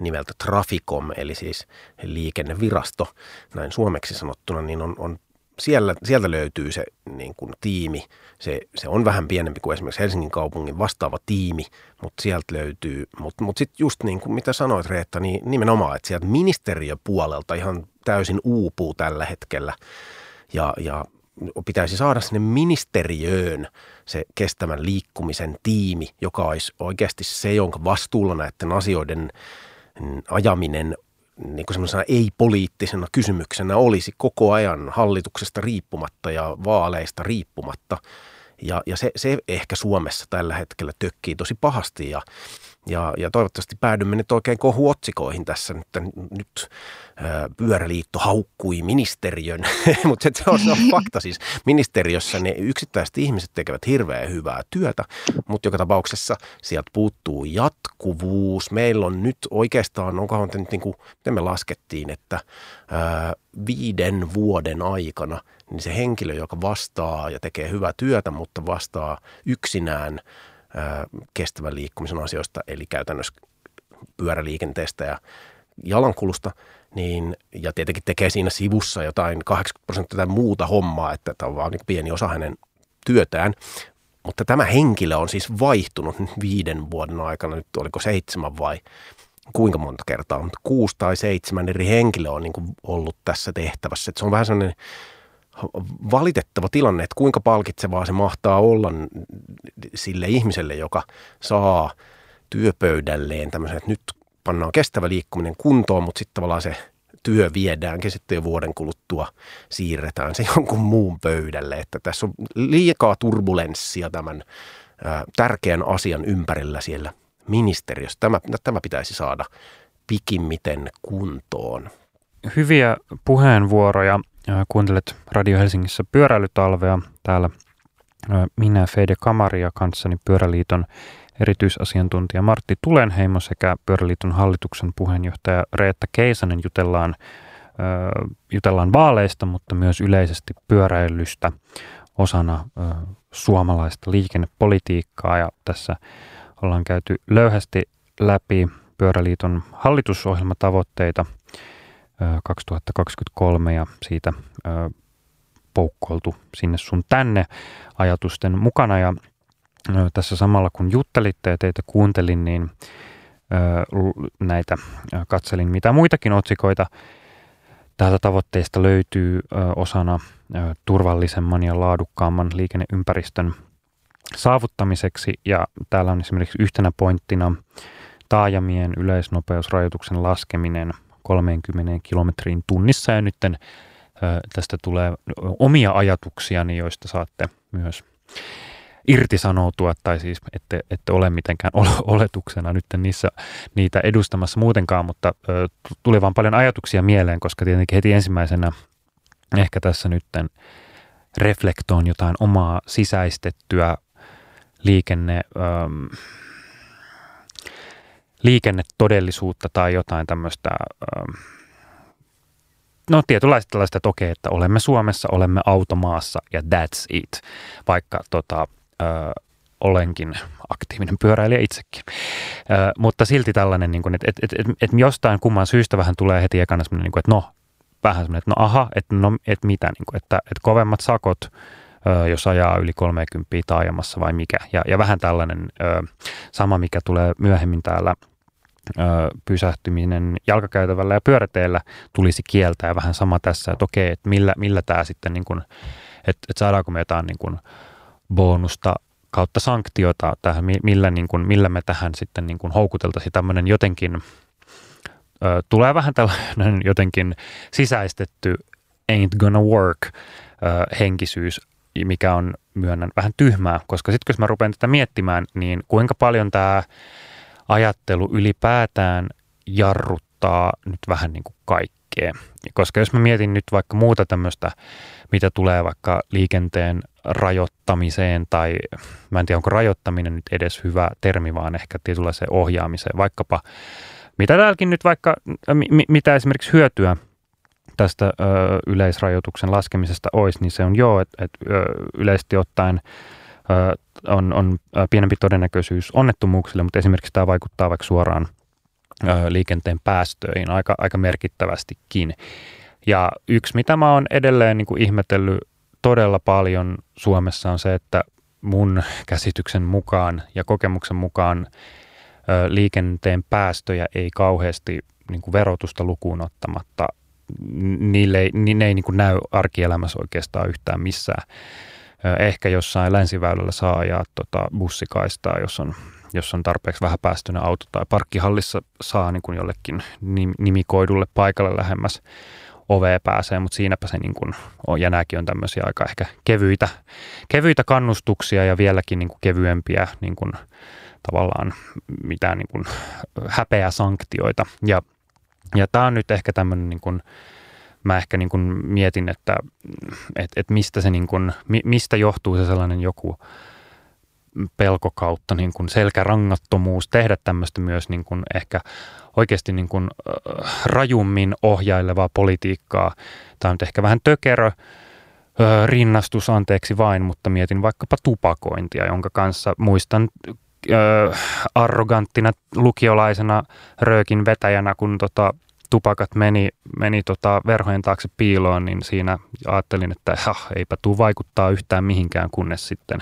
nimeltä Traficom, eli siis liikennevirasto, näin suomeksi sanottuna, niin on, on siellä, sieltä löytyy se niin kuin tiimi. Se, se on vähän pienempi kuin esimerkiksi Helsingin kaupungin vastaava tiimi, mutta sieltä löytyy. Mutta mut sitten just niin kuin mitä sanoit Reetta, niin nimenomaan, että sieltä ministeriöpuolelta ihan täysin uupuu tällä hetkellä. Ja, ja pitäisi saada sinne ministeriöön se kestävän liikkumisen tiimi, joka olisi oikeasti se, jonka vastuulla näiden asioiden ajaminen niin kuin semmoisena ei-poliittisena kysymyksenä olisi koko ajan hallituksesta riippumatta ja vaaleista riippumatta. Ja, ja se, se ehkä Suomessa tällä hetkellä tökkii tosi pahasti ja, ja, ja toivottavasti päädymme nyt oikein kohuotsikoihin tässä. Nyt, nyt ää, pyöräliitto haukkui ministeriön, mutta se on, se on fakta siis. Ministeriössä ne yksittäiset ihmiset tekevät hirveän hyvää työtä, mutta joka tapauksessa sieltä puuttuu jatkuvuus. Meillä on nyt oikeastaan, onkohan nyt niin kuin, miten me laskettiin, että ää, viiden vuoden aikana niin se henkilö, joka vastaa ja tekee hyvää työtä, mutta vastaa yksinään – kestävän liikkumisen asioista, eli käytännössä pyöräliikenteestä ja jalankulusta, niin, ja tietenkin tekee siinä sivussa jotain 80 prosenttia muuta hommaa, että tämä on vaan niin pieni osa hänen työtään. Mutta tämä henkilö on siis vaihtunut viiden vuoden aikana, nyt oliko seitsemän vai kuinka monta kertaa, mutta kuusi tai seitsemän eri henkilöä on niin ollut tässä tehtävässä. Että se on vähän sellainen valitettava tilanne, että kuinka palkitsevaa se mahtaa olla sille ihmiselle, joka saa työpöydälleen tämmöisen, että nyt pannaan kestävä liikkuminen kuntoon, mutta sitten tavallaan se työ viedäänkin sitten jo vuoden kuluttua, siirretään se jonkun muun pöydälle. Että tässä on liikaa turbulenssia tämän tärkeän asian ympärillä siellä ministeriössä. Tämä, tämä pitäisi saada pikimmiten kuntoon. Hyviä puheenvuoroja. Kuuntelet Radio Helsingissä pyöräilytalvea. Täällä minä Fede Kamari ja kanssani Pyöräliiton erityisasiantuntija Martti Tulenheimo sekä Pyöräliiton hallituksen puheenjohtaja Reetta Keisanen jutellaan, jutellaan vaaleista, mutta myös yleisesti pyöräilystä osana suomalaista liikennepolitiikkaa. Ja tässä ollaan käyty löyhästi läpi Pyöräliiton hallitusohjelmatavoitteita 2023 ja siitä poukkoiltu sinne sun tänne ajatusten mukana. Ja tässä samalla kun juttelitte ja teitä kuuntelin, niin näitä katselin mitä muitakin otsikoita täältä tavoitteista löytyy osana turvallisemman ja laadukkaamman liikenneympäristön saavuttamiseksi. Ja täällä on esimerkiksi yhtenä pointtina taajamien yleisnopeusrajoituksen laskeminen 30 kilometriin tunnissa. Ja nytten tästä tulee omia ajatuksiani, joista saatte myös irtisanoutua, tai siis ette, ette ole mitenkään oletuksena nyt niissä, niitä edustamassa muutenkaan, mutta tuli vaan paljon ajatuksia mieleen, koska tietenkin heti ensimmäisenä ehkä tässä nytten reflektoon jotain omaa sisäistettyä liikenne, liikennetodellisuutta tai jotain tämmöistä ö, no tietynlaista tällaista, että okei, että olemme Suomessa, olemme automaassa ja that's it, vaikka tota, ö, olenkin aktiivinen pyöräilijä itsekin. Ö, mutta silti tällainen, niin että et, et, et, et jostain kumman syystä vähän tulee heti ekana semmoinen, niin että no, vähän semmoinen, että no aha, että no, et mitä, niin kuin, että, että kovemmat sakot, ö, jos ajaa yli 30 taajamassa vai mikä. Ja, ja vähän tällainen ö, sama, mikä tulee myöhemmin täällä – pysähtyminen jalkakäytävällä ja pyöräteellä tulisi kieltää. Vähän sama tässä, että okei, että millä, millä tämä sitten, niin kuin, että, että saadaanko me jotain niin kuin bonusta kautta sanktiota tähän, millä, niin kuin, millä me tähän sitten niin kuin houkuteltaisiin tämmöinen jotenkin, ö, tulee vähän tällainen jotenkin sisäistetty ain't gonna work ö, henkisyys, mikä on myönnän vähän tyhmää, koska sitten jos mä rupean tätä miettimään, niin kuinka paljon tämä ajattelu ylipäätään jarruttaa nyt vähän niin kuin kaikkea. Koska jos mä mietin nyt vaikka muuta tämmöistä, mitä tulee vaikka liikenteen rajoittamiseen tai mä en tiedä onko rajoittaminen nyt edes hyvä termi, vaan ehkä tietynlaiseen ohjaamiseen, vaikkapa mitä täälläkin nyt vaikka, m- mitä esimerkiksi hyötyä tästä ö, yleisrajoituksen laskemisesta olisi, niin se on joo, että et, yleisesti ottaen on, on pienempi todennäköisyys onnettomuuksille, mutta esimerkiksi tämä vaikuttaa vaikka suoraan liikenteen päästöihin aika, aika merkittävästikin. Ja yksi, mitä mä oon edelleen niin kuin ihmetellyt todella paljon Suomessa on se, että mun käsityksen mukaan ja kokemuksen mukaan liikenteen päästöjä ei kauheasti niin kuin verotusta lukuun ottamatta, niille ei, ne ei niin kuin näy arkielämässä oikeastaan yhtään missään. Ehkä jossain länsiväylällä saa ajaa tota bussikaistaa, jos on, jos on tarpeeksi vähän päästöinen auto tai parkkihallissa saa niin kuin jollekin nimikoidulle paikalle lähemmäs ovea pääsee, mutta siinäpä se niin kuin on, ja nämäkin on tämmöisiä aika ehkä kevyitä, kevyitä kannustuksia ja vieläkin niin kuin kevyempiä niin kuin, tavallaan mitään niin kuin häpeä sanktioita. Ja, ja tämä on nyt ehkä tämmöinen niin kuin, mä ehkä niin kuin mietin, että et, et mistä se niin kuin, mistä johtuu se sellainen joku pelko kautta niin kuin selkärangattomuus tehdä tämmöistä myös niin kuin ehkä oikeasti niin kuin, äh, rajummin ohjailevaa politiikkaa. Tämä on ehkä vähän tökerö äh, rinnastus, anteeksi vain, mutta mietin vaikkapa tupakointia, jonka kanssa muistan äh, arroganttina lukiolaisena röökin vetäjänä, kun tota, tupakat meni, meni tota verhojen taakse piiloon, niin siinä ajattelin, että hah, eipä tuu vaikuttaa yhtään mihinkään, kunnes sitten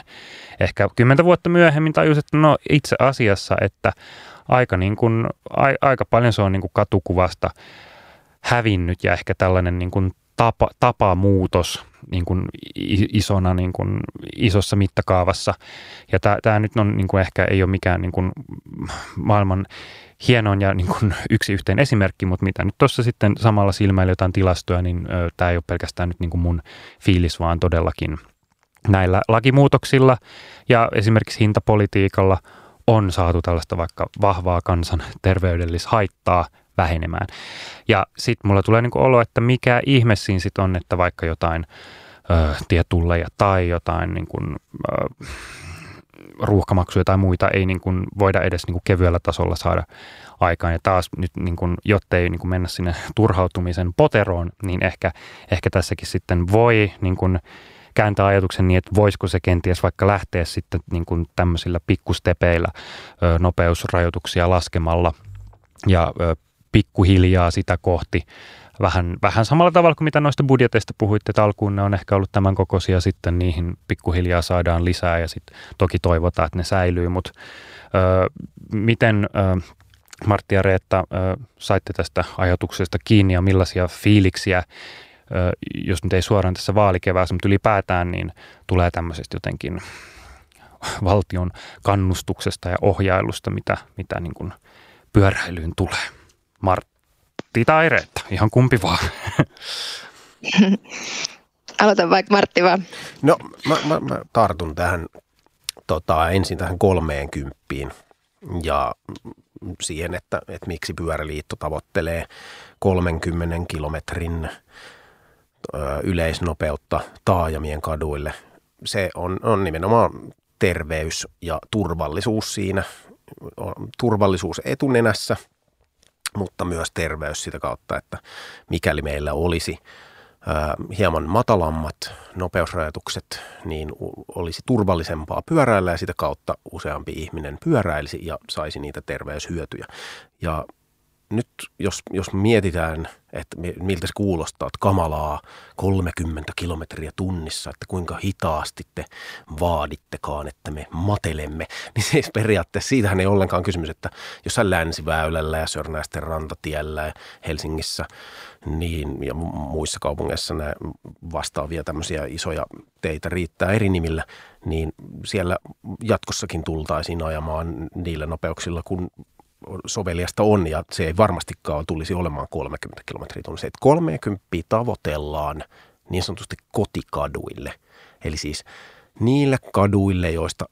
ehkä kymmentä vuotta myöhemmin tajusin, että no itse asiassa, että aika, niin kuin, a, aika paljon se on niin kuin katukuvasta hävinnyt ja ehkä tällainen niin kuin tapa, tapamuutos niin kuin isona, niin kuin isossa mittakaavassa. Ja tämä nyt on niin kuin ehkä ei ole mikään niin kuin maailman hienoin ja niin kuin yksi yhteen esimerkki, mutta mitä nyt tuossa sitten samalla silmäillä jotain tilastoja, niin tämä ei ole pelkästään nyt niin kuin mun fiilis, vaan todellakin näillä lakimuutoksilla ja esimerkiksi hintapolitiikalla on saatu tällaista vaikka vahvaa kansan terveydellistä vähenemään. Ja sitten mulla tulee niin olo, että mikä ihme siinä sitten on, että vaikka jotain ö, tietulleja tai jotain niin kuin, ö, ruuhkamaksuja tai muita ei niin kuin voida edes niin kuin kevyellä tasolla saada aikaan. Ja taas nyt, niin kuin, jottei niin kuin mennä sinne turhautumisen poteroon, niin ehkä, ehkä tässäkin sitten voi niin kuin kääntää ajatuksen niin, että voisiko se kenties vaikka lähteä sitten niin kuin tämmöisillä pikkustepeillä nopeusrajoituksia laskemalla ja pikkuhiljaa sitä kohti vähän, vähän samalla tavalla kuin mitä noista budjeteista puhuitte, että alkuun ne on ehkä ollut tämän kokoisia, sitten niihin pikkuhiljaa saadaan lisää ja sitten toki toivotaan, että ne säilyy, mutta ö, miten ö, Martti ja Reetta ö, saitte tästä ajatuksesta kiinni ja millaisia fiiliksiä, jos nyt ei suoraan tässä vaalikeväässä, mutta ylipäätään, niin tulee tämmöisestä jotenkin valtion kannustuksesta ja ohjailusta, mitä, mitä niin kuin pyöräilyyn tulee. Martti tai Reetta, ihan kumpi vaan. Aloitan vaikka Martti vaan. No mä, mä, mä tartun tähän tota, ensin tähän kolmeen kymppiin ja siihen, että, että miksi pyöräliitto tavoittelee 30 kilometrin ö, yleisnopeutta taajamien kaduille. Se on, on nimenomaan terveys ja turvallisuus siinä. Turvallisuus etunenässä – mutta myös terveys sitä kautta, että mikäli meillä olisi hieman matalammat nopeusrajoitukset, niin olisi turvallisempaa pyöräillä ja sitä kautta useampi ihminen pyöräilisi ja saisi niitä terveyshyötyjä. Ja nyt jos, jos mietitään, että miltä se kuulostaa, että kamalaa 30 kilometriä tunnissa, että kuinka hitaasti te vaadittekaan, että me matelemme, niin siis periaatteessa siitähän ei ollenkaan kysymys, että jossain länsiväylällä ja Sörnäisten rantatiellä ja Helsingissä niin, ja muissa kaupungeissa nämä vastaavia tämmöisiä isoja teitä riittää eri nimillä, niin siellä jatkossakin tultaisiin ajamaan niillä nopeuksilla, kun soveliasta on ja se ei varmastikaan tulisi olemaan 30 kilometriä tunnissa. 30 tavoitellaan niin sanotusti kotikaduille. Eli siis niille kaduille, joista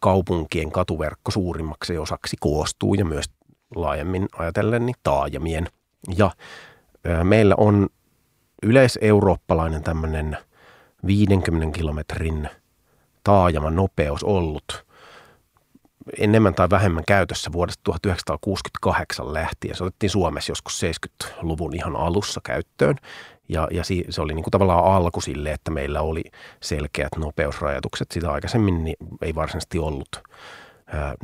kaupunkien katuverkko suurimmaksi osaksi koostuu ja myös laajemmin ajatellen niin taajamien. Ja meillä on yleiseurooppalainen tämmöinen 50 kilometrin taajaman nopeus ollut enemmän tai vähemmän käytössä vuodesta 1968 lähtien. Se otettiin Suomessa joskus 70-luvun ihan alussa käyttöön. Ja, ja se oli niin kuin tavallaan alku sille, että meillä oli selkeät nopeusrajoitukset. Sitä aikaisemmin niin ei varsinaisesti ollut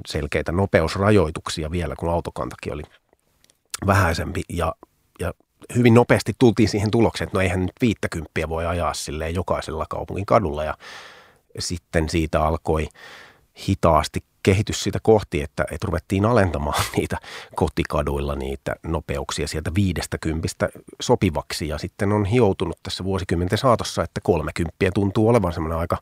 selkeitä nopeusrajoituksia vielä, kun autokantakin oli vähäisempi. Ja, ja hyvin nopeasti tultiin siihen tulokseen, että no eihän nyt viittäkymppiä voi ajaa silleen jokaisella kaupungin kadulla. Ja sitten siitä alkoi hitaasti kehitys sitä kohti, että, että ruvettiin alentamaan niitä kotikaduilla niitä nopeuksia sieltä viidestä kympistä sopivaksi. Ja sitten on hioutunut tässä vuosikymmenten saatossa, että kolmekymppiä tuntuu olevan semmoinen aika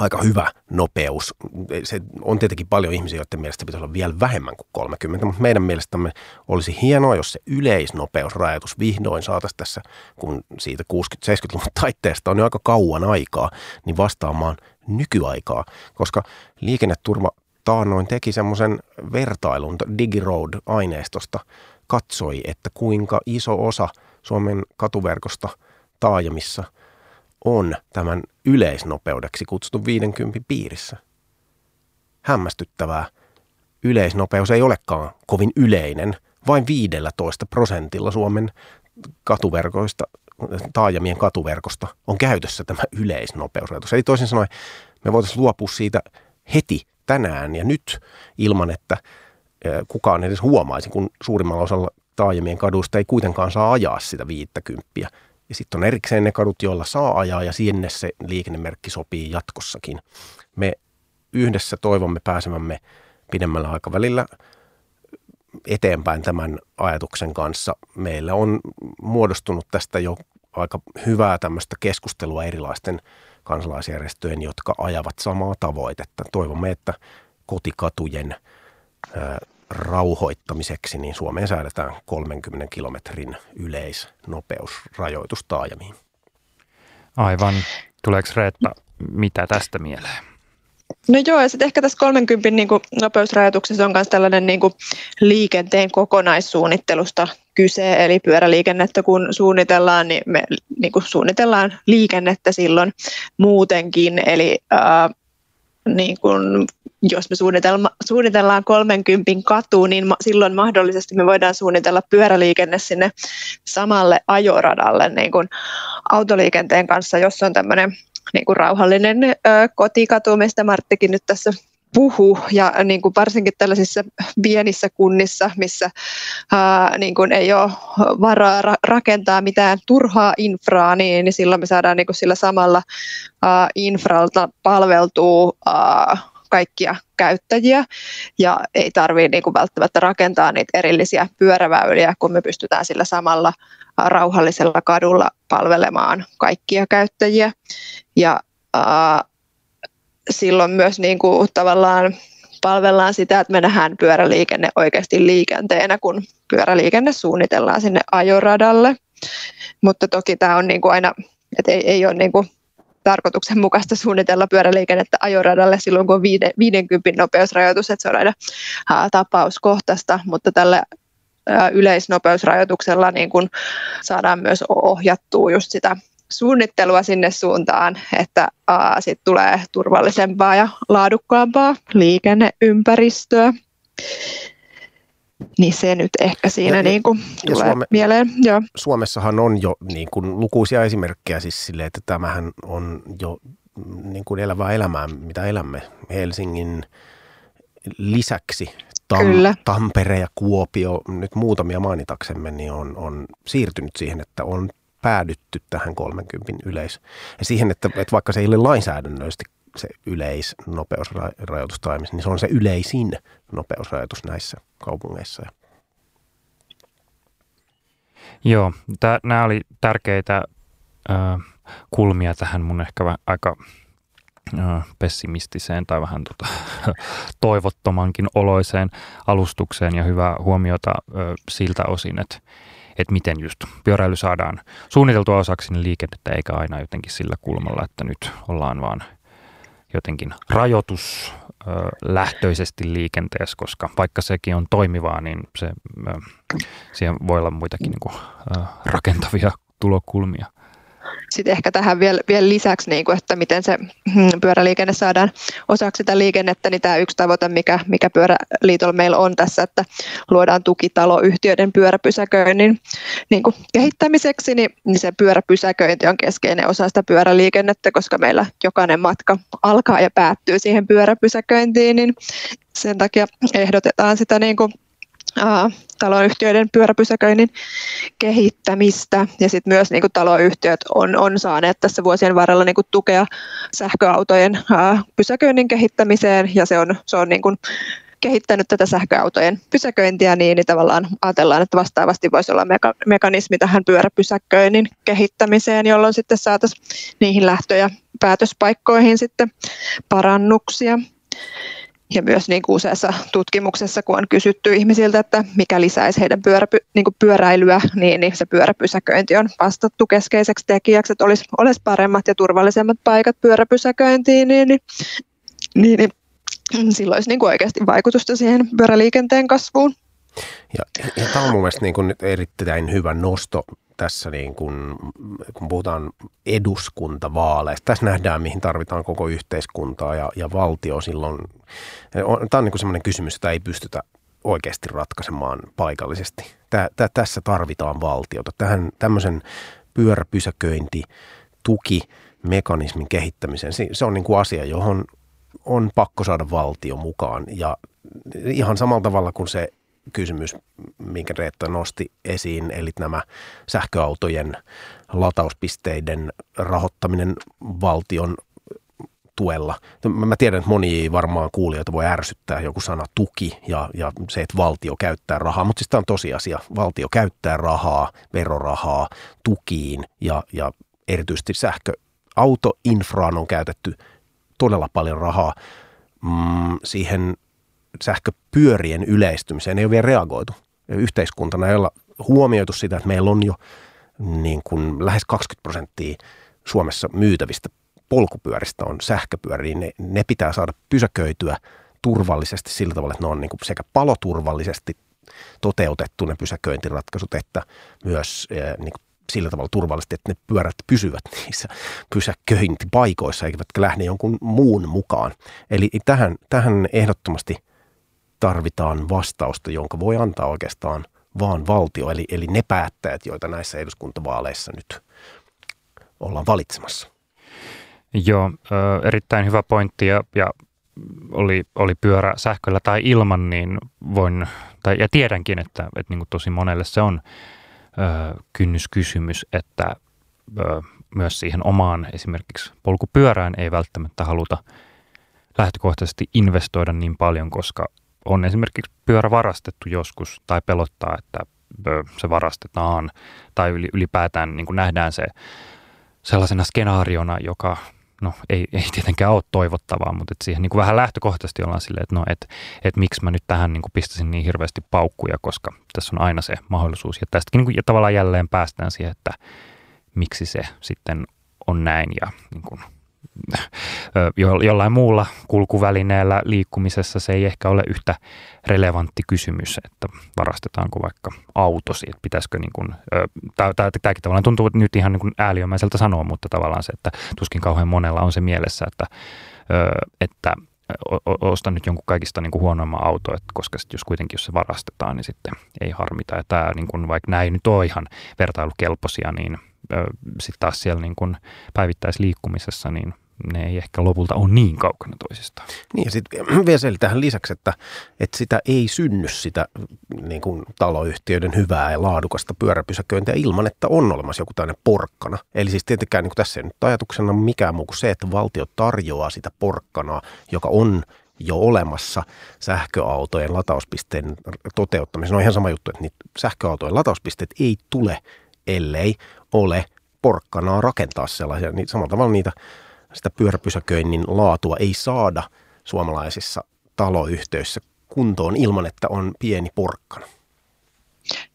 aika hyvä nopeus. Se on tietenkin paljon ihmisiä, joiden mielestä pitäisi olla vielä vähemmän kuin 30, mutta meidän mielestämme olisi hienoa, jos se yleisnopeusrajoitus vihdoin saataisiin tässä, kun siitä 60-70-luvun taitteesta on jo aika kauan aikaa, niin vastaamaan nykyaikaa, koska liikenneturva taannoin teki semmoisen vertailun DigiRoad-aineistosta, katsoi, että kuinka iso osa Suomen katuverkosta taajamissa – on tämän yleisnopeudeksi kutsutun 50 piirissä. Hämmästyttävää. Yleisnopeus ei olekaan kovin yleinen. Vain 15 prosentilla Suomen katuverkoista, taajamien katuverkosta on käytössä tämä yleisnopeusrajoitus. Eli toisin sanoen me voitaisiin luopua siitä heti tänään ja nyt ilman, että kukaan edes huomaisi, kun suurimmalla osalla taajamien kaduista ei kuitenkaan saa ajaa sitä 50. Ja sitten on erikseen ne kadut, joilla saa ajaa ja sinne se liikennemerkki sopii jatkossakin. Me yhdessä toivomme pääsemämme pidemmällä aikavälillä eteenpäin tämän ajatuksen kanssa. Meillä on muodostunut tästä jo aika hyvää tämmöistä keskustelua erilaisten kansalaisjärjestöjen, jotka ajavat samaa tavoitetta. Toivomme, että kotikatujen rauhoittamiseksi, niin Suomeen säädetään 30 kilometrin yleisnopeusrajoitus taajamiin. Aivan. Tuleeko Reetta mitä tästä mieleen? No joo, ja sitten ehkä tässä 30 niin kuin, nopeusrajoituksessa on myös tällainen niin kuin, liikenteen kokonaissuunnittelusta kyse, eli pyöräliikennettä kun suunnitellaan, niin me niin kuin, suunnitellaan liikennettä silloin muutenkin, eli ää, niin kuin jos me suunnitellaan 30 katuun, niin silloin mahdollisesti me voidaan suunnitella pyöräliikenne sinne samalle ajoradalle niin kuin autoliikenteen kanssa, jos on tämmöinen niin kuin rauhallinen ö, kotikatu, mistä Marttikin nyt tässä puhu ja niin kuin varsinkin tällaisissa pienissä kunnissa, missä ää, niin kuin ei ole varaa ra- rakentaa mitään turhaa infraa, niin, niin silloin me saadaan niin kuin sillä samalla ää, infralta palveltua ää, kaikkia käyttäjiä ja ei tarvitse niin kuin välttämättä rakentaa niitä erillisiä pyöräväyliä, kun me pystytään sillä samalla rauhallisella kadulla palvelemaan kaikkia käyttäjiä. Ja ää, silloin myös niin kuin tavallaan palvellaan sitä, että me nähdään pyöräliikenne oikeasti liikenteenä, kun pyöräliikenne suunnitellaan sinne ajoradalle. Mutta toki tämä on niin kuin aina, että ei, ei ole niin kuin tarkoituksenmukaista suunnitella pyöräliikennettä ajoradalle silloin, kun on 50 nopeusrajoitus, että se on aina tapauskohtaista, mutta tällä yleisnopeusrajoituksella niin kun saadaan myös ohjattua just sitä suunnittelua sinne suuntaan, että sitten tulee turvallisempaa ja laadukkaampaa liikenneympäristöä. Niin se nyt ehkä siinä ja, niin kuin ja tulee Suome, mieleen. Joo. Suomessahan on jo niin kuin lukuisia esimerkkejä siis sille, että tämähän on jo niin kuin elävää elämää, mitä elämme Helsingin lisäksi. Tam, Kyllä. Tampere ja Kuopio, nyt muutamia mainitaksemme, niin on, on siirtynyt siihen, että on päädytty tähän 30 yleis. Ja siihen, että, että vaikka se ei ole lainsäädännöllisesti se yleisnopeusrajoitus toimisi, niin se on se yleisin nopeusrajoitus näissä kaupungeissa. Joo, nämä oli tärkeitä ö, kulmia tähän mun ehkä aika pessimistiseen tai vähän tota, toivottomankin oloiseen alustukseen ja hyvää huomiota ö, siltä osin, että että miten just pyöräily saadaan suunniteltua osaksi niin liikennettä eikä aina jotenkin sillä kulmalla, että nyt ollaan vaan – jotenkin rajoitus lähtöisesti liikenteessä, koska vaikka sekin on toimivaa, niin se, siihen voi olla muitakin niin kuin, rakentavia tulokulmia. Sitten ehkä tähän vielä, vielä lisäksi, niin kuin, että miten se mm, pyöräliikenne saadaan osaksi sitä liikennettä, niin tämä yksi tavoite, mikä, mikä Pyöräliitolla meillä on tässä, että luodaan tukitaloyhtiöiden pyöräpysäköinnin niin kuin kehittämiseksi, niin, niin se pyöräpysäköinti on keskeinen osa sitä pyöräliikennettä, koska meillä jokainen matka alkaa ja päättyy siihen pyöräpysäköintiin, niin sen takia ehdotetaan sitä niin kuin taloyhtiöiden pyöräpysäköinnin kehittämistä ja sitten myös niin kuin taloyhtiöt on, on saaneet tässä vuosien varrella niin kuin tukea sähköautojen ää, pysäköinnin kehittämiseen ja se on, se on niin kuin kehittänyt tätä sähköautojen pysäköintiä niin, niin tavallaan ajatellaan, että vastaavasti voisi olla meka- mekanismi tähän pyöräpysäköinnin kehittämiseen, jolloin sitten saataisiin niihin lähtö- ja päätöspaikkoihin sitten parannuksia. Ja myös niin kuin useassa tutkimuksessa, kun on kysytty ihmisiltä, että mikä lisäisi heidän pyöräpy, niin kuin pyöräilyä, niin, niin se pyöräpysäköinti on vastattu keskeiseksi tekijäksi, että olisi, olisi paremmat ja turvallisemmat paikat pyöräpysäköintiin, niin, niin, niin, niin silloin olisi niin kuin oikeasti vaikutusta siihen pyöräliikenteen kasvuun. Ja, ja tämä on mun mielestä niin erittäin hyvä nosto tässä, niin kun, kun puhutaan eduskuntavaaleista. Tässä nähdään, mihin tarvitaan koko yhteiskuntaa ja, ja valtio silloin. Tämä on niin semmoinen kysymys, jota ei pystytä oikeasti ratkaisemaan paikallisesti. Tää, tää, tässä tarvitaan valtiota. Tähän tämmöisen pyöräpysäköinti, tuki, mekanismin kehittämiseen, se on niin kuin asia, johon on pakko saada valtio mukaan. Ja ihan samalla tavalla kuin se kysymys, minkä Reetta nosti esiin, eli nämä sähköautojen latauspisteiden rahoittaminen valtion tuella. Mä tiedän, että moni varmaan kuulijoita voi ärsyttää joku sana tuki ja, ja se, että valtio käyttää rahaa, mutta siis tämä on tosiasia. Valtio käyttää rahaa, verorahaa tukiin ja, ja erityisesti sähköautoinfraan on käytetty todella paljon rahaa mm, siihen sähköpyörien yleistymiseen ei ole vielä reagoitu. Yhteiskuntana ei olla huomioitu sitä, että meillä on jo niin kuin lähes 20 prosenttia Suomessa myytävistä polkupyöristä on sähköpyöriä, niin ne, ne pitää saada pysäköityä turvallisesti sillä tavalla, että ne on niin kuin sekä paloturvallisesti toteutettu ne pysäköintiratkaisut, että myös eh, niin kuin sillä tavalla turvallisesti, että ne pyörät pysyvät niissä pysäköintipaikoissa, eivätkä lähde jonkun muun mukaan. Eli tähän, tähän ehdottomasti – tarvitaan vastausta, jonka voi antaa oikeastaan vaan valtio, eli, eli ne päättäjät, joita näissä eduskuntavaaleissa nyt ollaan valitsemassa. Joo, erittäin hyvä pointti ja, ja oli, oli pyörä sähköllä tai ilman, niin voin, tai, ja tiedänkin, että, että niin kuin tosi monelle se on ö, kynnyskysymys, että ö, myös siihen omaan esimerkiksi polkupyörään ei välttämättä haluta lähtökohtaisesti investoida niin paljon, koska on esimerkiksi pyörä varastettu joskus tai pelottaa, että se varastetaan tai ylipäätään niin kuin nähdään se sellaisena skenaariona, joka no ei, ei tietenkään ole toivottavaa, mutta että siihen niin kuin vähän lähtökohtaisesti ollaan silleen, että no, että, että miksi mä nyt tähän niin kuin pistäisin niin hirveästi paukkuja, koska tässä on aina se mahdollisuus. Ja tästäkin niin kuin, ja tavallaan jälleen päästään siihen, että miksi se sitten on näin ja niin kuin, jollain muulla kulkuvälineellä liikkumisessa se ei ehkä ole yhtä relevantti kysymys, että varastetaanko vaikka autosi, että pitäisikö niin kuin, tämäkin tavallaan tuntuu nyt ihan niin kuin ääliömäiseltä sanoa, mutta tavallaan se, että tuskin kauhean monella on se mielessä, että, että ostan nyt jonkun kaikista niin kuin huonoimman auto, että koska sit jos kuitenkin jos se varastetaan, niin sitten ei harmita. Ja tämä, niin kuin, vaikka ei nyt ole ihan vertailukelpoisia, niin sitten taas siellä niin kuin päivittäisliikkumisessa, niin ne ei ehkä lopulta ole niin kaukana toisistaan. Niin ja sitten vielä tähän lisäksi, että, että sitä ei synny sitä niin kuin taloyhtiöiden hyvää ja laadukasta pyöräpysäköintiä ilman, että on olemassa joku tämmöinen porkkana. Eli siis tietenkään niin kuin tässä ei nyt ajatuksena mikään muu kuin se, että valtio tarjoaa sitä porkkanaa, joka on jo olemassa sähköautojen latauspisteen toteuttamisen. On ihan sama juttu, että niitä sähköautojen latauspisteet ei tule, ellei ole porkkanaa rakentaa sellaisia. Niin samalla tavalla niitä sitä pyöräpysäköinnin laatua ei saada suomalaisissa taloyhtiöissä kuntoon ilman, että on pieni porkkana.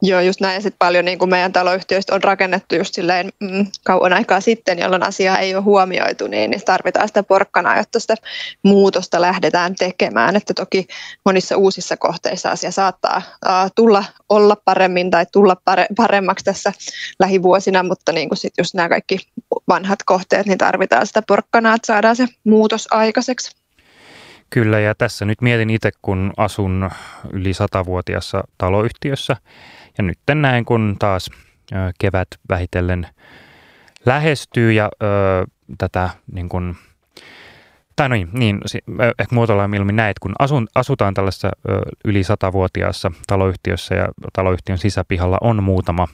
Joo, just näin. Sitten paljon niin kuin meidän taloyhtiöistä on rakennettu just silleen mm, kauan aikaa sitten, jolloin asiaa ei ole huomioitu, niin, niin tarvitaan sitä porkkana, jotta sitä muutosta lähdetään tekemään. Että toki monissa uusissa kohteissa asia saattaa uh, tulla olla paremmin tai tulla pare, paremmaksi tässä lähivuosina, mutta niin kuin sit just nämä kaikki vanhat kohteet, niin tarvitaan sitä porkkanaa, että saadaan se muutos aikaiseksi. Kyllä, ja tässä nyt mietin itse, kun asun yli satavuotiassa taloyhtiössä, ja nyt näin, kun taas kevät vähitellen lähestyy ja ö, tätä niin kun, tai no niin, niin ehkä muotoillaan mieluummin näin, että kun asun, asutaan tällaisessa ö, yli satavuotiaassa taloyhtiössä ja taloyhtiön sisäpihalla on muutama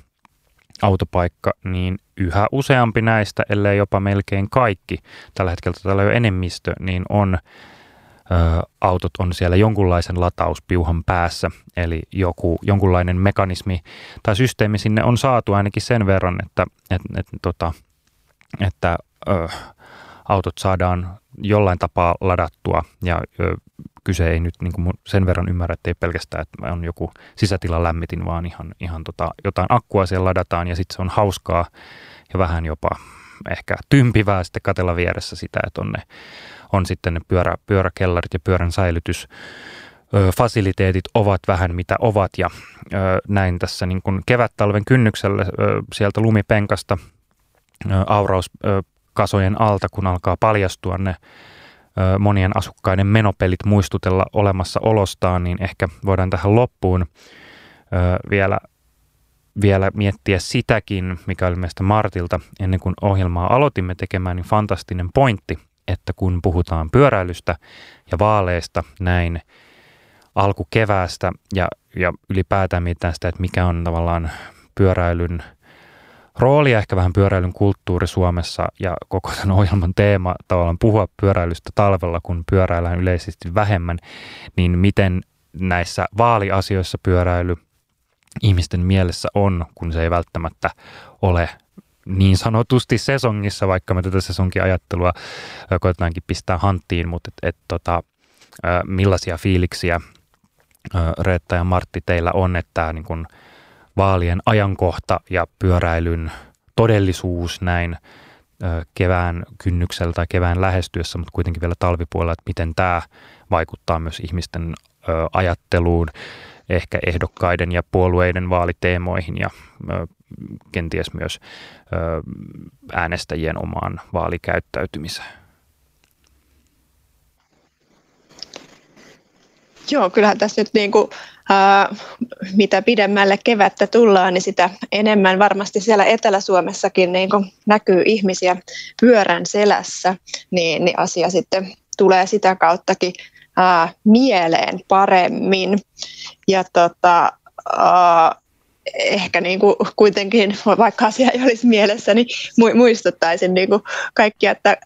autopaikka, niin yhä useampi näistä, ellei jopa melkein kaikki, tällä hetkellä tällä jo enemmistö, niin on autot on siellä jonkunlaisen latauspiuhan päässä, eli joku, jonkunlainen mekanismi tai systeemi sinne on saatu ainakin sen verran, että, että, että, tota, että ö, autot saadaan jollain tapaa ladattua. Ja ö, kyse ei nyt niin kuin sen verran ymmärrä, että ei pelkästään, että on joku sisätilan lämmitin, vaan ihan, ihan tota, jotain akkua siellä ladataan ja sitten se on hauskaa ja vähän jopa ehkä tympivää sitten katella vieressä sitä, että on ne on sitten ne pyörä, pyöräkellarit ja pyörän säilytys fasiliteetit ovat vähän mitä ovat ja näin tässä niin kuin kevät-talven kynnyksellä sieltä lumipenkasta aurauskasojen alta, kun alkaa paljastua ne monien asukkaiden menopelit muistutella olemassa olostaan, niin ehkä voidaan tähän loppuun vielä, vielä miettiä sitäkin, mikä oli meistä Martilta ennen kuin ohjelmaa aloitimme tekemään, niin fantastinen pointti – että kun puhutaan pyöräilystä ja vaaleista näin alkukeväästä ja, ja ylipäätään mietitään sitä, että mikä on tavallaan pyöräilyn rooli ja ehkä vähän pyöräilyn kulttuuri Suomessa ja koko tämän ohjelman teema tavallaan puhua pyöräilystä talvella, kun pyöräillään yleisesti vähemmän, niin miten näissä vaaliasioissa pyöräily ihmisten mielessä on, kun se ei välttämättä ole niin sanotusti sesongissa, vaikka me tätä sesonkin ajattelua koetetaankin pistää hanttiin, mutta et, et, tota, millaisia fiiliksiä Reetta ja Martti teillä on, että niin kun vaalien ajankohta ja pyöräilyn todellisuus näin kevään kynnyksellä tai kevään lähestyessä, mutta kuitenkin vielä talvipuolella, että miten tämä vaikuttaa myös ihmisten ajatteluun, ehkä ehdokkaiden ja puolueiden vaaliteemoihin ja kenties myös äänestäjien omaan vaalikäyttäytymiseen? Joo, kyllähän tässä nyt niin kuin, ää, mitä pidemmälle kevättä tullaan, niin sitä enemmän varmasti siellä Etelä-Suomessakin niin kuin näkyy ihmisiä pyörän selässä, niin, niin asia sitten tulee sitä kauttakin ää, mieleen paremmin. Ja tota, ää, ehkä niin kuin kuitenkin, vaikka asia ei olisi mielessä, niin muistuttaisin niin kuin kaikkia, että,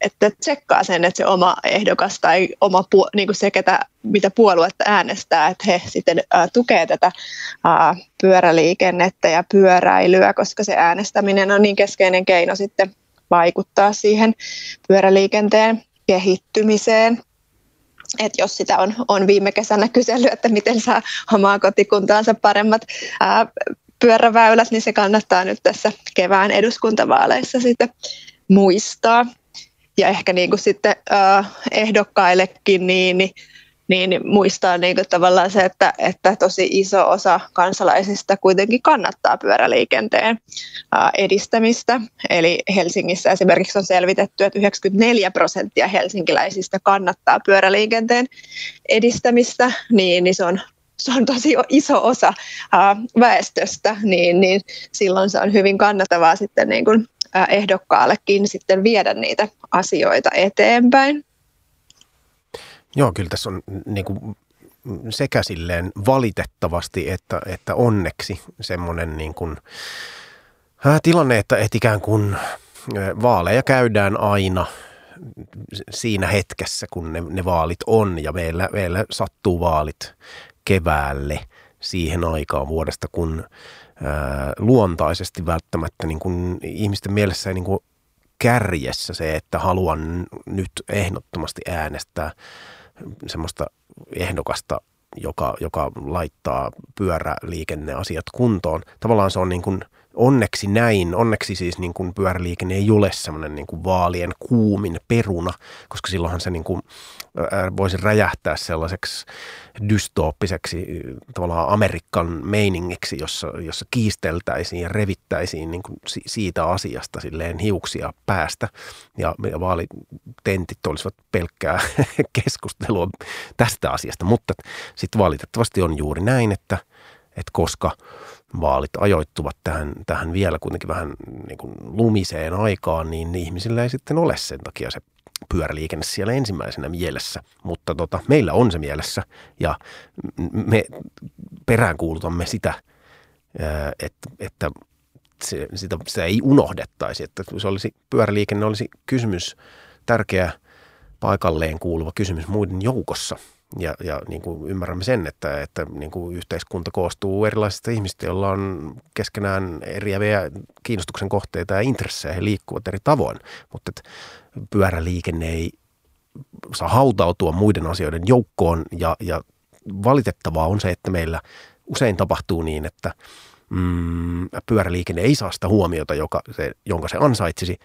että tsekkaa sen, että se oma ehdokas tai oma niin kuin se, ketä, mitä puoluetta äänestää, että he sitten ää, tukee tätä ää, pyöräliikennettä ja pyöräilyä, koska se äänestäminen on niin keskeinen keino sitten vaikuttaa siihen pyöräliikenteen kehittymiseen että jos sitä on, on viime kesänä kysellyt, että miten saa omaa kotikuntaansa paremmat ää, pyöräväylät, niin se kannattaa nyt tässä kevään eduskuntavaaleissa sitten muistaa. Ja ehkä niin kuin sitten ää, ehdokkaillekin, niin, niin niin muistaa niin kuin tavallaan se, että, että tosi iso osa kansalaisista kuitenkin kannattaa pyöräliikenteen edistämistä. Eli Helsingissä esimerkiksi on selvitetty, että 94 prosenttia helsinkiläisistä kannattaa pyöräliikenteen edistämistä, niin, niin se on se on tosi iso osa väestöstä, niin, niin silloin se on hyvin kannattavaa sitten niin kuin ehdokkaallekin sitten viedä niitä asioita eteenpäin. Joo, kyllä tässä on niin kuin sekä silleen valitettavasti että, että onneksi semmoinen niin kuin, äh, tilanne, että, että ikään kuin vaaleja käydään aina siinä hetkessä, kun ne, ne vaalit on ja meillä, meillä sattuu vaalit keväälle siihen aikaan vuodesta, kun ää, luontaisesti välttämättä niin kuin ihmisten mielessä ei niin kuin kärjessä se, että haluan nyt ehdottomasti äänestää semmoista ehdokasta, joka, joka laittaa pyöräliikenneasiat kuntoon. Tavallaan se on niin kuin onneksi näin, onneksi siis niin kuin pyöräliikenne ei ole semmoinen niin kuin vaalien kuumin peruna, koska silloinhan se niin kuin, voisi räjähtää sellaiseksi dystooppiseksi tavallaan Amerikan meiningiksi, jossa, jossa kiisteltäisiin ja revittäisiin niin kuin siitä asiasta silleen hiuksia päästä. Ja, vaalitentit olisivat pelkkää keskustelua tästä asiasta, mutta sitten valitettavasti on juuri näin, että, että koska – vaalit ajoittuvat tähän, tähän vielä kuitenkin vähän niin kuin lumiseen aikaan, niin ihmisillä ei sitten ole sen takia se pyöräliikenne siellä ensimmäisenä mielessä, mutta tota, meillä on se mielessä ja me peräänkuulutamme sitä, että, että se, sitä, sitä ei unohdettaisi, että se olisi, pyöräliikenne olisi kysymys, tärkeä paikalleen kuuluva kysymys muiden joukossa – ja, ja niin kuin ymmärrämme sen, että, että niin kuin yhteiskunta koostuu erilaisista ihmistä, joilla on keskenään eriäviä kiinnostuksen kohteita ja intressejä. He liikkuvat eri tavoin, mutta että pyöräliikenne ei saa hautautua muiden asioiden joukkoon ja, ja valitettavaa on se, että meillä usein tapahtuu niin, että mm, pyöräliikenne ei saa sitä huomiota, joka se, jonka se ansaitsisi,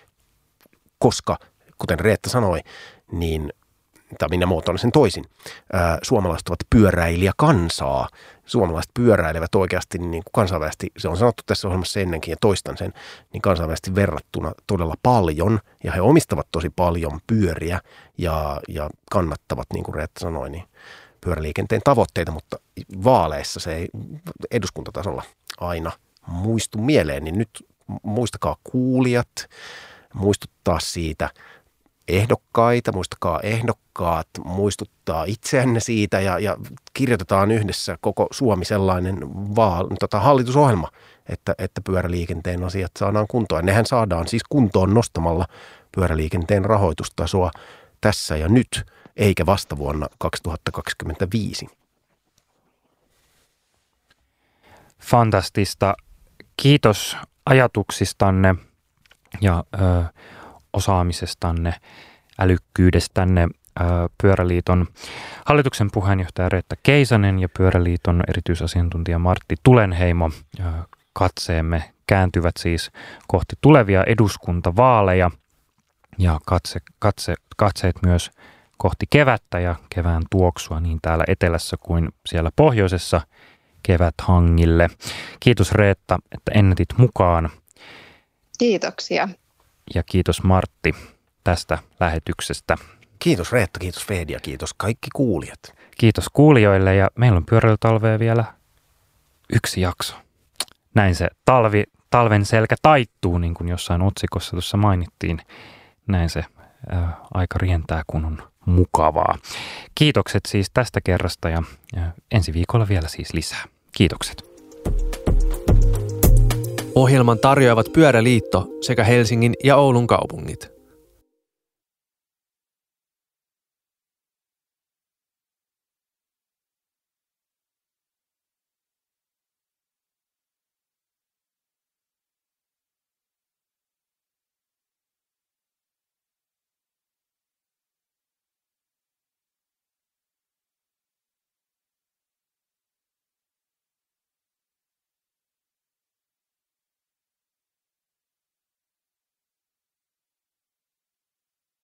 koska kuten Reetta sanoi, niin tai minä muotoilen sen toisin, suomalaiset ovat pyöräilijäkansaa. Suomalaiset pyöräilevät oikeasti niin kuin kansainvälisesti, se on sanottu tässä ohjelmassa ennenkin ja toistan sen, niin kansainvälisesti verrattuna todella paljon. Ja he omistavat tosi paljon pyöriä ja, ja kannattavat, niin kuin Reetta sanoi, niin pyöräliikenteen tavoitteita, mutta vaaleissa se ei eduskuntatasolla aina muistu mieleen, niin nyt muistakaa kuulijat, muistuttaa siitä – ehdokkaita, muistakaa ehdokkaat, muistuttaa itseänne siitä ja, ja kirjoitetaan yhdessä koko Suomi sellainen vaal, tota, hallitusohjelma, että, että pyöräliikenteen asiat saadaan kuntoon. Nehän saadaan siis kuntoon nostamalla pyöräliikenteen rahoitustasoa tässä ja nyt, eikä vasta vuonna 2025. Fantastista. Kiitos ajatuksistanne ja ö, osaamisestanne, älykkyydestänne. Pyöräliiton hallituksen puheenjohtaja Reetta Keisanen ja Pyöräliiton erityisasiantuntija Martti Tulenheimo. Katseemme kääntyvät siis kohti tulevia eduskuntavaaleja ja katse, katse, katseet myös kohti kevättä ja kevään tuoksua niin täällä etelässä kuin siellä pohjoisessa keväthangille. Kiitos Reetta, että ennätit mukaan. Kiitoksia ja kiitos Martti tästä lähetyksestä. Kiitos Reetta, kiitos Fed ja kiitos kaikki kuulijat. Kiitos kuulijoille ja meillä on pyöräilytalvea vielä yksi jakso. Näin se talvi, talven selkä taittuu, niin kuin jossain otsikossa tuossa mainittiin. Näin se ää, aika rientää, kun on mukavaa. Kiitokset siis tästä kerrasta ja, ja ensi viikolla vielä siis lisää. Kiitokset. Ohjelman tarjoavat Pyöräliitto sekä Helsingin ja Oulun kaupungit.